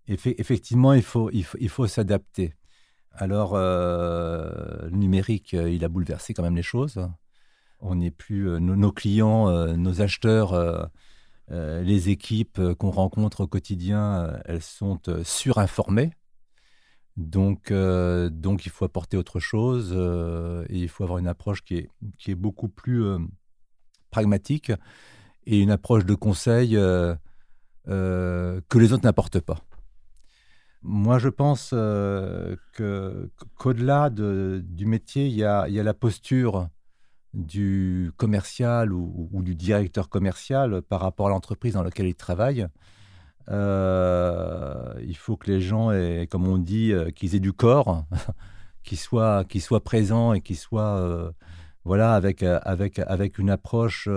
effe- effectivement il faut, il faut, il faut s'adapter. Alors, le numérique, il a bouleversé quand même les choses. On n'est plus euh, nos, clients, euh, nos acheteurs, euh, les équipes qu'on rencontre au quotidien, elles sont surinformées. Donc, donc, il faut apporter autre chose et il faut avoir une approche qui est, qui est beaucoup plus pragmatique et une approche de conseil que les autres n'apportent pas. Moi, je pense que- qu'au-delà de- du métier, il y a, il y a la posture du commercial ou, du directeur commercial par rapport à l'entreprise dans laquelle il travaille. Euh, il faut que les gens, aient, comme on dit, euh, qu'ils aient du corps, qu'ils soient, présents et qu'ils soient euh, voilà, avec, une approche.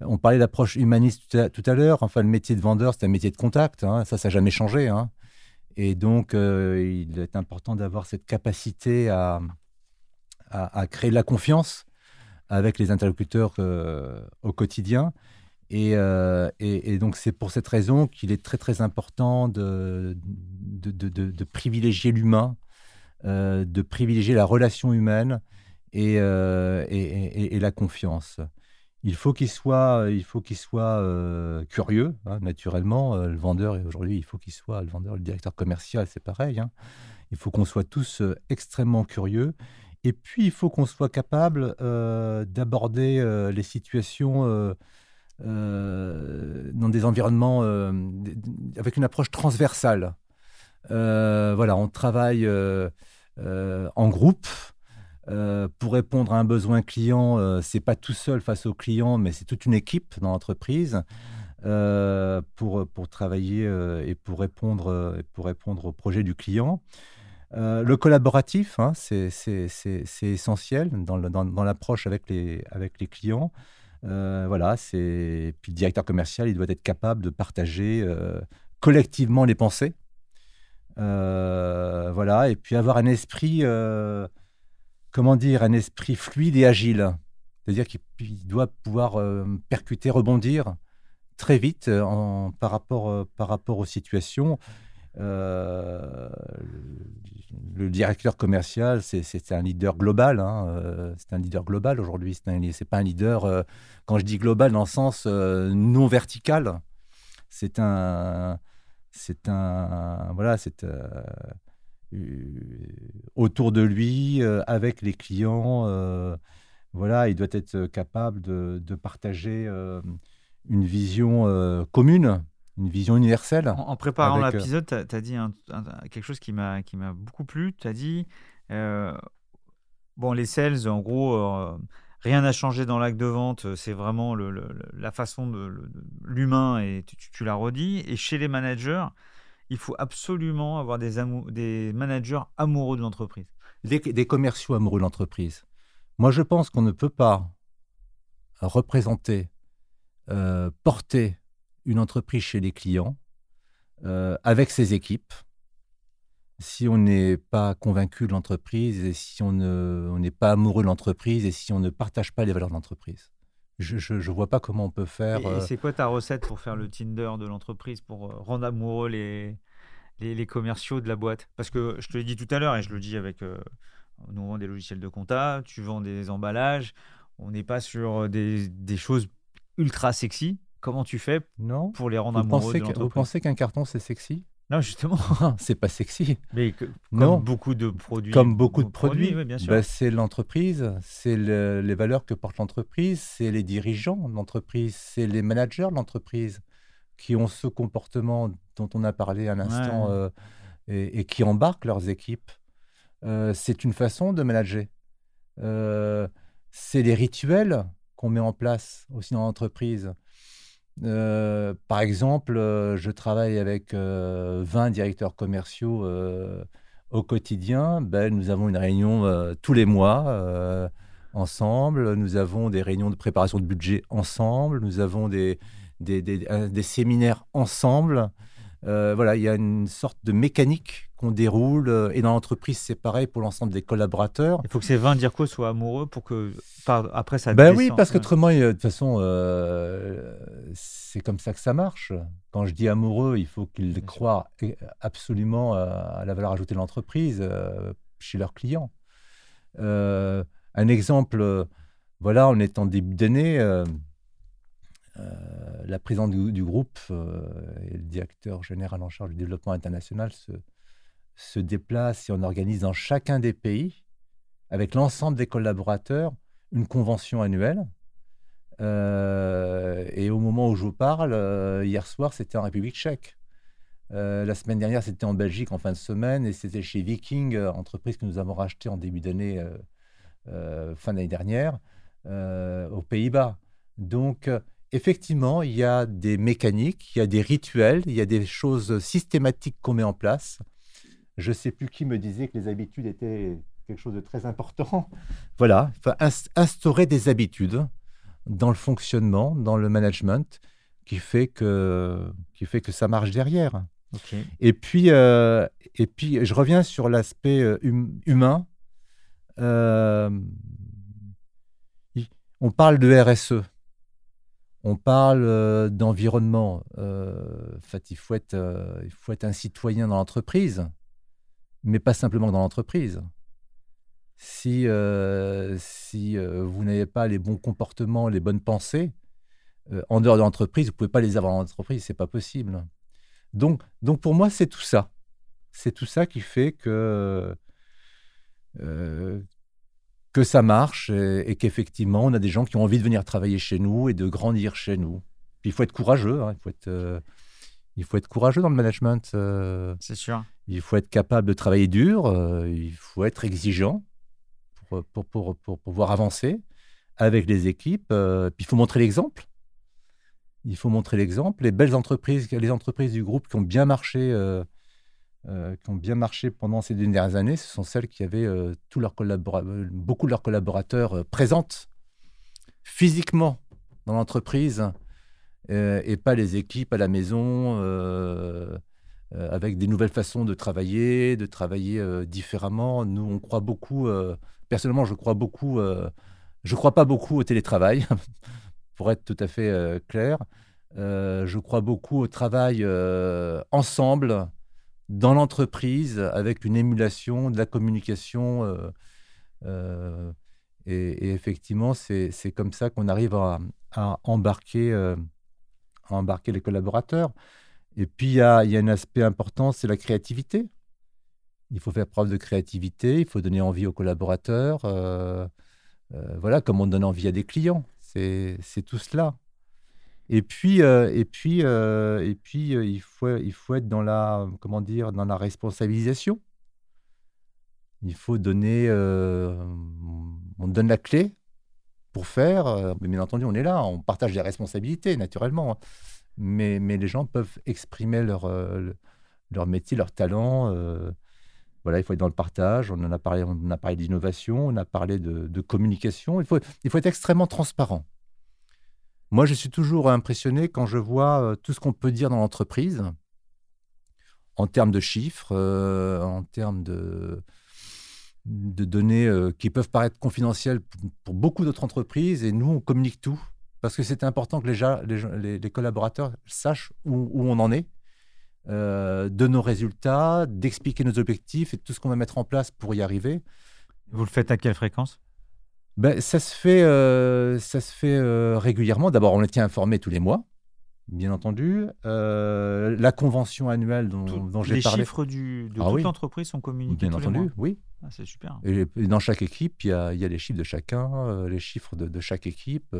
on parlait d'approche humaniste tout à, l'heure. Enfin, le métier de vendeur, c'est un métier de contact. hein. Ça, ça n'a jamais changé. hein. Et donc, il est important d'avoir cette capacité à créer de la confiance avec les interlocuteurs euh, au quotidien. Et, euh, et- donc, c'est pour cette raison qu'il est très, très important de, de, privilégier l'humain, euh, de privilégier la relation humaine et, et- la confiance. Il faut qu'il soit, il faut qu'il soit curieux, hein, naturellement. Le vendeur, aujourd'hui, il faut qu'il soit, le vendeur, le directeur commercial, c'est pareil. hein. Il faut qu'on soit tous extrêmement curieux. Et puis, il faut qu'on soit capable euh, d'aborder euh, les situations euh, dans des environnements avec une approche transversale. Voilà, on travaille en groupe. Pour répondre à un besoin client, c'est pas tout seul face au client, mais c'est toute une équipe dans l'entreprise pour, pour travailler et pour répondre, pour répondre au projet du client. Euh, le collaboratif, hein, c'est essentiel dans l'approche avec les, clients. Euh, voilà, c'est puis le directeur commercial, il doit être capable de partager euh, collectivement les pensées. Voilà, et puis avoir un esprit, comment dire, un esprit fluide et agile. C'est-à-dire qu'il il doit pouvoir percuter, rebondir très vite par rapport aux situations. Euh, le, directeur commercial, c'est- un leader global. hein, euh, c'est un leader global aujourd'hui. C'est un- c'est pas un leader, euh, quand je dis global, dans le sens non vertical. C'est un, c'est un, voilà, c'est autour de lui, avec les clients. voilà, il doit être capable de partager une vision commune une vision universelle.
En, préparant euh, l'épisode, tu as, dit quelque chose qui m'a beaucoup plu. Tu as dit, euh, bon, les sales, en gros, euh, rien n'a changé dans l'acte de vente, c'est vraiment le, la façon de, l'humain, et tu, l'as redit. Et chez les managers, il faut absolument avoir des, des managers amoureux de l'entreprise.
Des, des commerciaux amoureux de l'entreprise. Moi, je pense qu'on ne peut pas représenter, porter une entreprise chez les clients euh, avec ses équipes. Si on n'est pas convaincu de l'entreprise et si on n'est pas amoureux de l'entreprise et si on ne partage pas les valeurs de l'entreprise. Je ne vois pas comment on peut faire.
Et, euh, c'est quoi ta recette pour faire le Tinder de l'entreprise, pour euh, rendre amoureux les, les, commerciaux de la boîte? Parce que je te l'ai dit tout à l'heure et je le dis avec. nous, vend des logiciels de compta, tu vends des emballages. On n'est pas sur des, des choses ultra sexy. Comment tu fais non. pour les rendre
vous
amoureux
Vous pensez qu'un carton, c'est sexy?
Non, justement.
c'est pas sexy.
Mais comme non. beaucoup de produits.
Comme beaucoup de produits, bien sûr. Ben, c'est l'entreprise, c'est les valeurs que porte l'entreprise, c'est les dirigeants de l'entreprise, c'est les managers de l'entreprise qui ont ce comportement dont on a parlé un instant euh, et, qui embarquent leurs équipes. Euh, c'est une façon de manager. Euh, c'est les rituels qu'on met en place aussi dans l'entreprise. Euh, par exemple, euh, je travaille avec 20 euh, directeurs commerciaux au quotidien. Ben, nous avons une réunion tous les mois ensemble. Nous avons des réunions de préparation de budget ensemble. Nous avons des séminaires ensemble. Voilà, il y a une sorte de mécanique qu'on déroule. Euh, et dans l'entreprise, c'est pareil pour l'ensemble des collaborateurs.
Il faut que ces 20 DIRCO soient amoureux pour que après ça
Ben oui, parce qu'autrement, de toute façon, euh, c'est comme ça que ça marche. Quand je dis amoureux, il faut qu'ils croient absolument à la valeur ajoutée de l'entreprise chez leurs clients. Euh, un exemple, voilà, on est en début d'année. La présidente du, groupe et le directeur général en charge du développement international se, se déplace et on organise dans chacun des pays, avec l'ensemble des collaborateurs, une convention annuelle. Euh, et au moment où je vous parle, euh, hier soir, c'était en République tchèque. Euh, la semaine dernière, c'était en Belgique en fin de semaine et c'était chez Viking, entreprise que nous avons rachetée en début d'année, fin d'année dernière, aux Pays-Bas. Donc, effectivement, il y a des mécaniques, il y a des rituels, il y a des choses systématiques qu'on met en place je ne sais plus qui me disait que les habitudes étaient quelque chose de très important. Voilà, instaurer des habitudes dans le fonctionnement, dans le management, qui fait que, qui fait que ça marche derrière. Et, puis, euh, et puis, je reviens sur l'aspect euh, hum, humain. Euh, on parle de RSE. On parle d'environnement. il, faut être, il faut être un citoyen dans l'entreprise mais pas simplement dans l'entreprise. Si, euh, si euh, vous n'avez pas les bons comportements, les bonnes pensées, euh, en dehors de l'entreprise, vous ne pouvez pas les avoir dans l'entreprise, c'est pas possible. Donc, donc pour moi, c'est tout ça. C'est tout ça qui fait que, que ça marche et, qu'effectivement, on a des gens qui ont envie de venir travailler chez nous et de grandir chez nous. Puis il faut être courageux, hein, il faut être il faut être courageux dans le management.
Euh, c'est sûr.
Il faut être capable de travailler dur, euh, il faut être exigeant pour, pour, pour, pouvoir avancer avec les équipes. Euh, puis il faut montrer l'exemple. Il faut montrer l'exemple. Les belles entreprises, les entreprises du groupe qui ont bien marché, qui ont bien marché pendant ces dernières années, ce sont celles qui avaient tous leurs beaucoup de leurs collaborateurs présentes physiquement dans l'entreprise euh, et pas les équipes à la maison euh, euh, avec des nouvelles façons de travailler, de travailler différemment. Nous, on croit beaucoup, personnellement, je crois beaucoup, je crois pas beaucoup au télétravail, pour être tout à fait clair. je crois beaucoup au travail ensemble dans l'entreprise avec une émulation, de la communication. Et, effectivement, c'est comme ça qu'on arrive à, embarquer à embarquer les collaborateurs. Et puis, il y a, y a un aspect important, c'est la créativité. Il faut faire preuve de créativité, il faut donner envie aux collaborateurs. Euh, euh, voilà, comme on donne envie à des clients. C'est tout cela. Et puis, euh, et puis, et puis il, faut, il faut être dans la, comment dire, dans la responsabilisation. Il faut donner, on donne la clé pour faire. Mais bien entendu, on est là, on partage les responsabilités, naturellement. Mais, mais les gens peuvent exprimer leur, leur métier, leur talent voilà, il faut être dans le partage. On en a parlé, on a parlé d'innovation, on a parlé de, communication. Il faut, il faut être extrêmement transparent. Moi, je suis toujours impressionné quand je vois euh, tout ce qu'on peut dire dans l'entreprise en termes de chiffres, euh, en termes de, données euh, qui peuvent paraître confidentielles pour, beaucoup d'autres entreprises. Et nous, on communique tout parce que c'est important que les, collaborateurs sachent où, on en est de nos résultats, d'expliquer nos objectifs et tout ce qu'on va mettre en place pour y arriver.
Vous le faites à quelle fréquence?
Ben, Ça se fait, euh, ça se fait euh, régulièrement. D'abord, on les tient informés tous les mois, bien entendu. la convention annuelle dont, j'ai parlé.
Les chiffres du, de ah toute l'entreprise sont communiqués
Bien
tous
entendu,
les mois.
oui.
Ah, c'est super.
Et, dans chaque équipe, il y a, y a, les chiffres de chacun, les chiffres de, de chaque équipe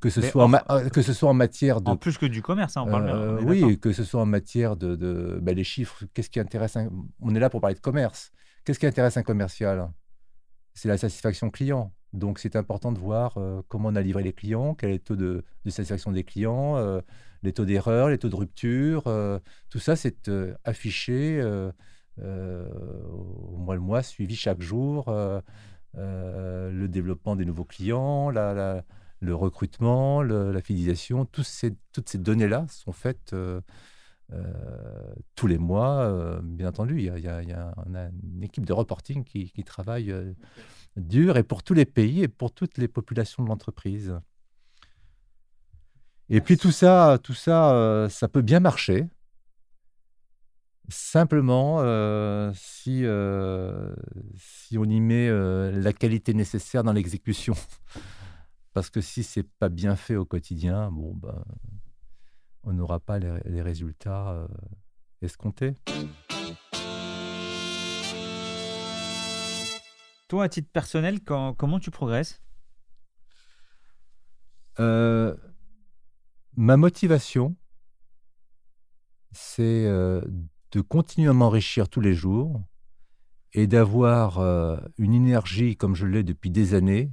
que ce, soit en, euh, que ce soit en matière de...
En plus que du commerce, hein, on parle
euh, Oui, que ce soit en matière de... de ben, les chiffres, qu'est-ce qui intéresse... On est là pour parler de commerce. Qu'est-ce qui intéresse un commercial? C'est la satisfaction client. Donc c'est important de voir euh, comment on a livré les clients, quel est le taux de, satisfaction des clients, les taux d'erreur, les taux de rupture. tout ça, c'est affiché au mois le mois, suivi chaque jour. le développement des nouveaux clients, le recrutement, la fidélisation, toutes ces données-là sont faites euh, euh, tous les mois. Euh, bien entendu, il y a, on a une équipe de reporting qui, travaille dur et pour tous les pays et pour toutes les populations de l'entreprise. Et puis tout ça, tout ça, ça peut bien marcher. Simplement, si, si on y met la qualité nécessaire dans l'exécution. Parce que si c'est pas bien fait au quotidien, bon, ben, on n'aura pas les, résultats euh, escomptés.
Toi, à titre personnel, comment tu progresses?
Euh, Ma motivation, c'est euh, de continuer à m'enrichir tous les jours et d'avoir une énergie comme je l'ai depuis des années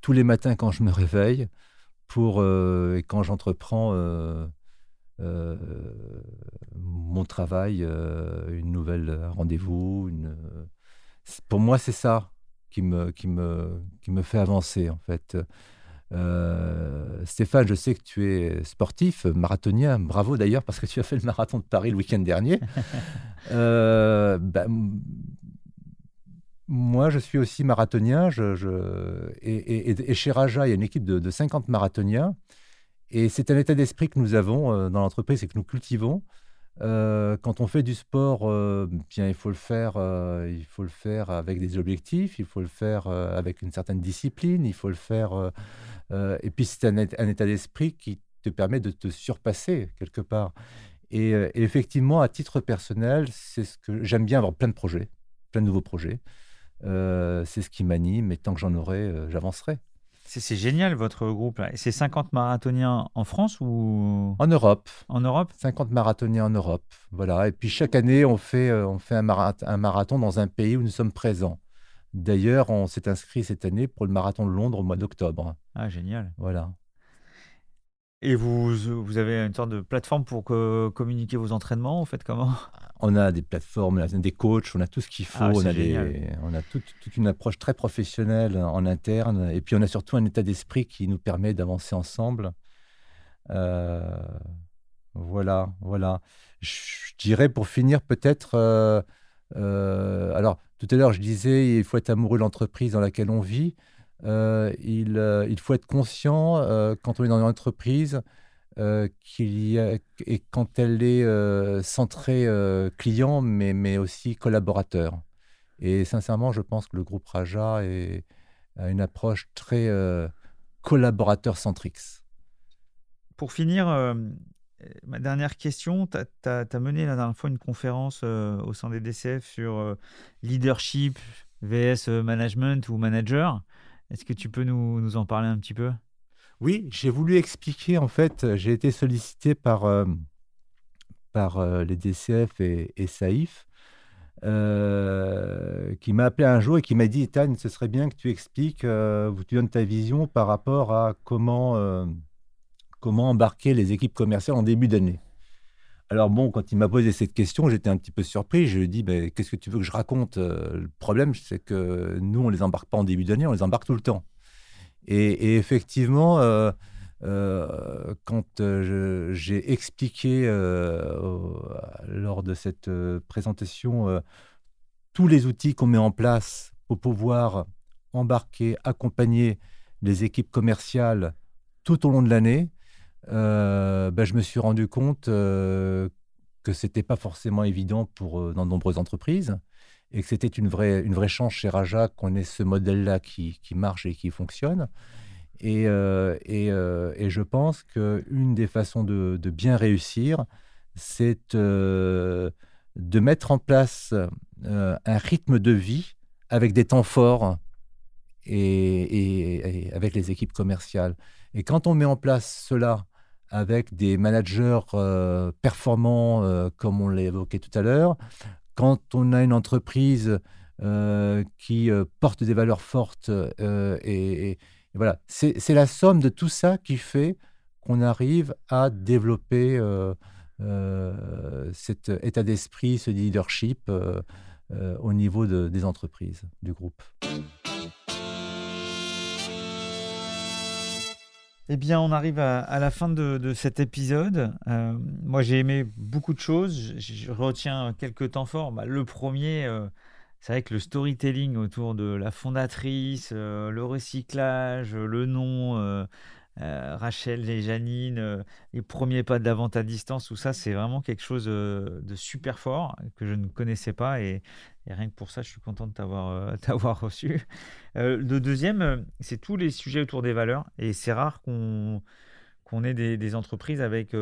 tous les matins quand je me réveille pour, et quand j'entreprends mon travail, une nouvelle rendez-vous. Une... Pour moi, c'est ça qui me, qui, me, qui me fait avancer, en fait. Stéphane, je sais que tu es sportif, marathonien. Bravo d'ailleurs, parce que tu as fait le marathon de Paris le week-end dernier. bah, moi, je suis aussi marathonien. Je, Et, chez Raja, il y a une équipe de, 50 marathoniens. Et c'est un état d'esprit que nous avons euh, dans l'entreprise et que nous cultivons. Euh, quand on fait du sport, euh, bien, il faut le faire. il faut le faire avec des objectifs. Il faut le faire avec une certaine discipline. Il faut le faire. et puis c'est un, état d'esprit qui te permet de te surpasser quelque part. Et, et effectivement, à titre personnel, c'est ce que j'aime bien avoir plein de projets, plein de nouveaux projets. C'est ce qui m'anime et tant que j'en aurai, j'avancerai.
C'est génial votre groupe. C'est 50 marathoniens en France ou?
En Europe.
En Europe?
50 marathoniens en Europe. Voilà. Et puis chaque année, on fait, euh, on fait un, marathon, dans un pays où nous sommes présents. D'ailleurs, on s'est inscrit cette année pour le marathon de Londres au mois d'octobre.
Ah, génial.
Voilà.
Et vous, vous avez une sorte de plateforme pour communiquer vos entraînements Vous faites comment?
On a des plateformes, on a des coachs, on a tout ce qu'il faut. Ah on, a on, a toute, une approche très professionnelle en interne. Et puis, on a surtout un état d'esprit qui nous permet d'avancer ensemble. Euh, voilà, voilà. Je, dirais pour finir, peut-être. Euh, euh, alors, tout à l'heure, je disais, il faut être amoureux de l'entreprise dans laquelle on vit. Il, il, faut être conscient, quand on est dans une entreprise, euh, qu'il y et quand elle est euh, centrée euh, client, mais, aussi collaborateur. Et sincèrement, je pense que le groupe Raja a une approche très collaborateur-centrix.
pour finir, ma dernière question, tu as, mené la dernière fois une conférence au sein des DCF sur leadership VS management ou manager. Est-ce que tu peux nous, en parler un petit peu?
Oui, j'ai voulu expliquer, en fait, j'ai été sollicité par, par les DCF et, et Saïf euh, qui m'a appelé un jour et qui m'a dit Ethan, ce serait bien que tu expliques, euh, tu donnes ta vision par rapport à comment, euh, comment embarquer les équipes commerciales en début d'année. Alors bon, quand il m'a posé cette question, j'étais un petit peu surpris. Je lui ai dit, ben, qu'est-ce que tu veux que je raconte Le problème, c'est que nous, on les embarque pas en début d'année, on les embarque tout le temps. Et, effectivement, euh, quand euh, j'ai expliqué euh, lors de cette présentation tous les outils qu'on met en place pour pouvoir embarquer, accompagner les équipes commerciales tout au long de l'année, ben, je me suis rendu compte que ce n'était pas forcément évident pour, dans de nombreuses entreprises et que c'était une vraie, une vraie chance chez Raja qu'on ait ce modèle-là qui, qui, marche et qui fonctionne. Et, euh, euh, et, je pense qu'une des façons de, bien réussir, c'est euh, de mettre en place un rythme de vie avec des temps forts et, avec les équipes commerciales. Et quand on met en place cela avec des managers performants, comme on l'a évoqué tout à l'heure, quand on a une entreprise qui porte des valeurs fortes et, voilà, c'est la somme de tout ça qui fait qu'on arrive à développer euh, euh, cet état d'esprit, ce leadership euh, au niveau des entreprises, du groupe.
Eh bien, on arrive à, la fin de, cet épisode. moi, j'ai aimé beaucoup de choses. Je, retiens quelques temps forts. Bah, le premier, c'est vrai que le storytelling autour de la fondatrice, euh, le recyclage, le nom, euh, euh, Rachel et Janine, les premiers pas de la vente à distance, tout ça, c'est vraiment quelque chose de super fort que je ne connaissais pas et, rien que pour ça, je suis content de t'avoir reçu. le deuxième, c'est tous les sujets autour des valeurs et c'est rare qu'on ait des, entreprises avec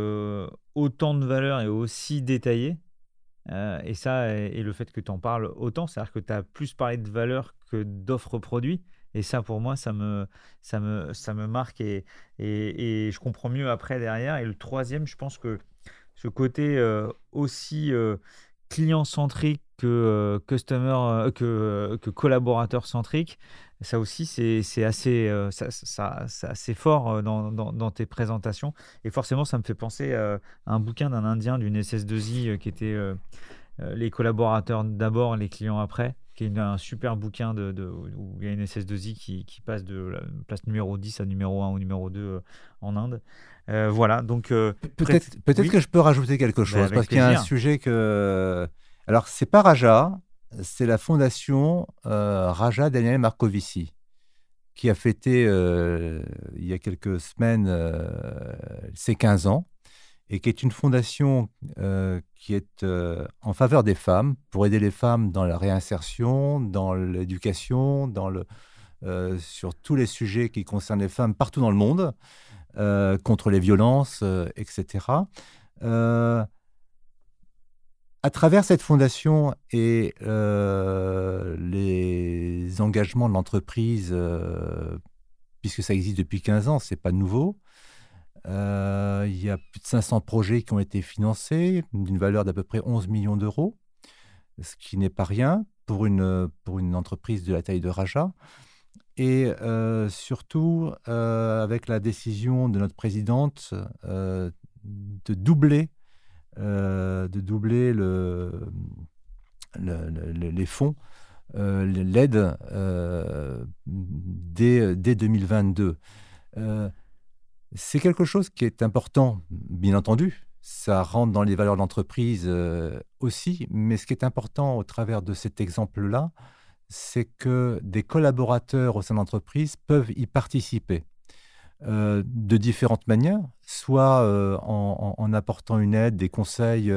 autant de valeurs et aussi détaillées. Euh, et ça, et, le fait que tu en parles autant, c'est-à-dire que tu as plus parlé de valeur que d'offres produits. Et ça, pour moi, ça me, ça me, ça me marque et, et, je comprends mieux après derrière. Et le troisième, je pense que ce côté euh, aussi euh, client-centrique que, customer, que, que collaborateur-centrique, ça aussi, c'est assez, euh, ça, assez fort euh, dans, dans, tes présentations. Et forcément, ça me fait penser à un bouquin d'un Indien d'une SS2I euh, qui était Les collaborateurs d'abord, les clients après, qui est un super bouquin de, de, où il y a une SS2I qui, qui, passe de la place numéro 10 à numéro 1 ou numéro 2 en Inde. voilà, donc.
peut-être peut que je peux rajouter quelque bah, chose, parce qu'il y a un sujet que. Alors, c'est pas Raja, c'est la fondation euh, Raja Daniel Marcovici, qui a fêté euh, il y a quelques semaines euh, ses 15 ans, et qui est une fondation qui est en faveur des femmes, pour aider les femmes dans la réinsertion, dans l'éducation, dans le, sur tous les sujets qui concernent les femmes partout dans le monde, contre les violences, etc à travers cette fondation et euh, les engagements de l'entreprise, euh, puisque ça existe depuis 15 ans, c'est pas nouveau, euh, il y a plus de 500 projets qui ont été financés d'une valeur d'à peu près 11 millions d'euros, ce qui n'est pas rien pour une, pour une entreprise de la taille de Raja. Et surtout, avec la décision de notre présidente de doubler euh, de doubler le, les fonds, euh, l'aide euh, dès, dès, 2022. C'est quelque chose qui est important, bien entendu. Ça rentre dans les valeurs de l'entreprise aussi, mais ce qui est important au travers de cet exemple-là, c'est que des collaborateurs au sein de l'entreprise peuvent y participer. Euh, de différentes manières, soit euh, en, apportant une aide, des conseils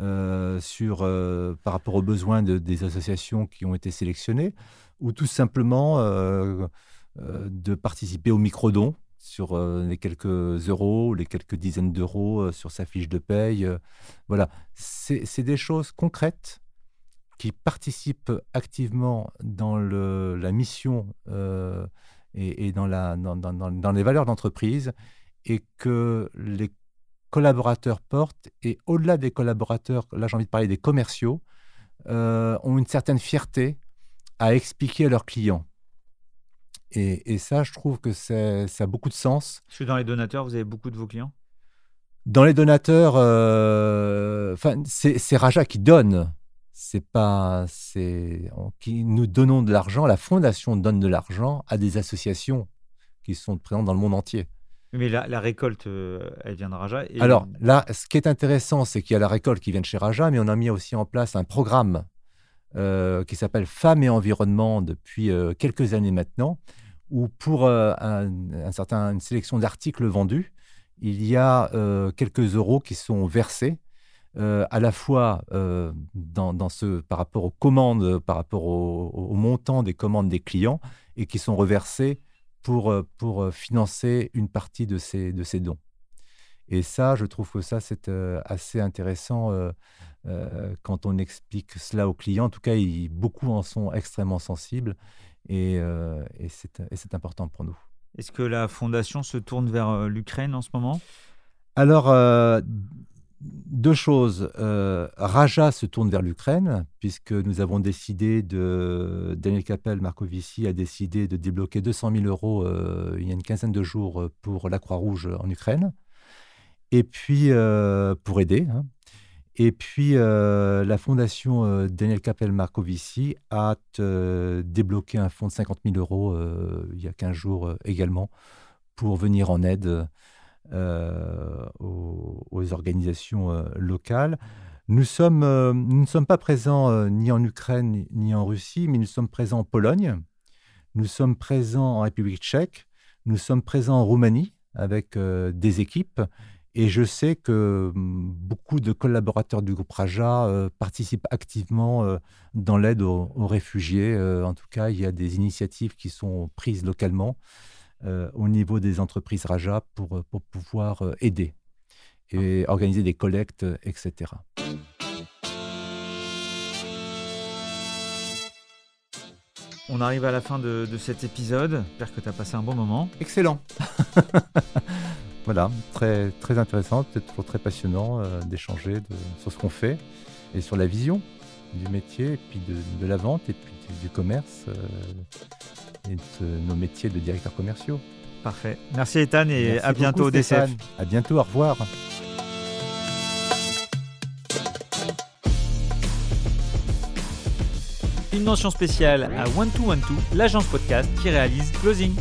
euh, sur, par rapport aux besoins des associations qui ont été sélectionnées, ou tout simplement de participer au micro-don. Sur les quelques euros, les quelques dizaines d'euros sur sa fiche de paye. voilà, c'est des choses concrètes qui participent activement dans la mission et, dans, les valeurs d'entreprise et que les collaborateurs portent. Et au-delà des collaborateurs, là j'ai envie de parler des commerciaux, euh, ont une certaine fierté à expliquer à leurs clients. Et, ça, je trouve que ça a beaucoup de sens.
Parce que dans les donateurs, vous avez beaucoup de vos clients?
Dans les donateurs, euh, c'est Raja qui donne. C'est pas, c'est qui nous donnons de l'argent. La fondation donne de l'argent à des associations qui sont présentes dans le monde entier.
Mais la, récolte, euh, elle vient de Raja.
Alors là, ce qui est intéressant, c'est qu'il y a la récolte qui vient de chez Raja, mais on a mis aussi en place un programme euh, qui s'appelle Femmes et Environnement depuis euh, quelques années maintenant, où pour un, certain, une sélection d'articles vendus, il y a quelques euros qui sont versés à la fois dans, ce, par rapport aux commandes, par rapport au, montant des commandes des clients, et qui sont reversés pour, euh, pour euh, financer une partie de ces, de ces dons. Et ça, je trouve que ça, c'est euh, assez intéressant quand on explique cela aux clients. En tout cas, beaucoup en sont extrêmement sensibles et, et c'est important pour nous.
Est-ce que la fondation se tourne vers l'Ukraine en ce moment?
Alors, deux choses. Euh, Raja se tourne vers l'Ukraine, puisque nous avons décidé de. Daniel Capel Marcovici a décidé de débloquer 200 000 euros euh, il y a une quinzaine de jours euh, pour la Croix-Rouge en Ukraine. Et puis, pour aider. Hein. Et puis, la fondation Daniel Capel Marcovici a débloqué un fonds de 50 000 euros il y a 15 jours également pour venir en aide euh, aux, organisations euh, locales. Euh, nous ne sommes pas présents ni en Ukraine ni en Russie, mais nous sommes présents en Pologne, nous sommes présents en République tchèque, nous sommes présents en Roumanie avec des équipes. Et je sais que mm, beaucoup de collaborateurs du groupe Raja participent activement dans l'aide aux, réfugiés. en tout cas, il y a des initiatives qui sont prises localement. Euh, au niveau des entreprises Raja pour, euh, pour pouvoir euh, aider et organiser des collectes, etc.
On arrive à la fin de, cet épisode. J'espère que tu as passé un bon moment.
Excellent. voilà, très, très intéressant, peut-être toujours très passionnant d'échanger sur ce qu'on fait et sur la vision du métier, et puis de, la vente, et puis du, commerce et de nos métiers de directeurs commerciaux.
Parfait. Merci Ethan et à bientôt au DCF.
À bientôt, au revoir.
Une mention spéciale à One Two One Two, l'agence podcast qui réalise Closing.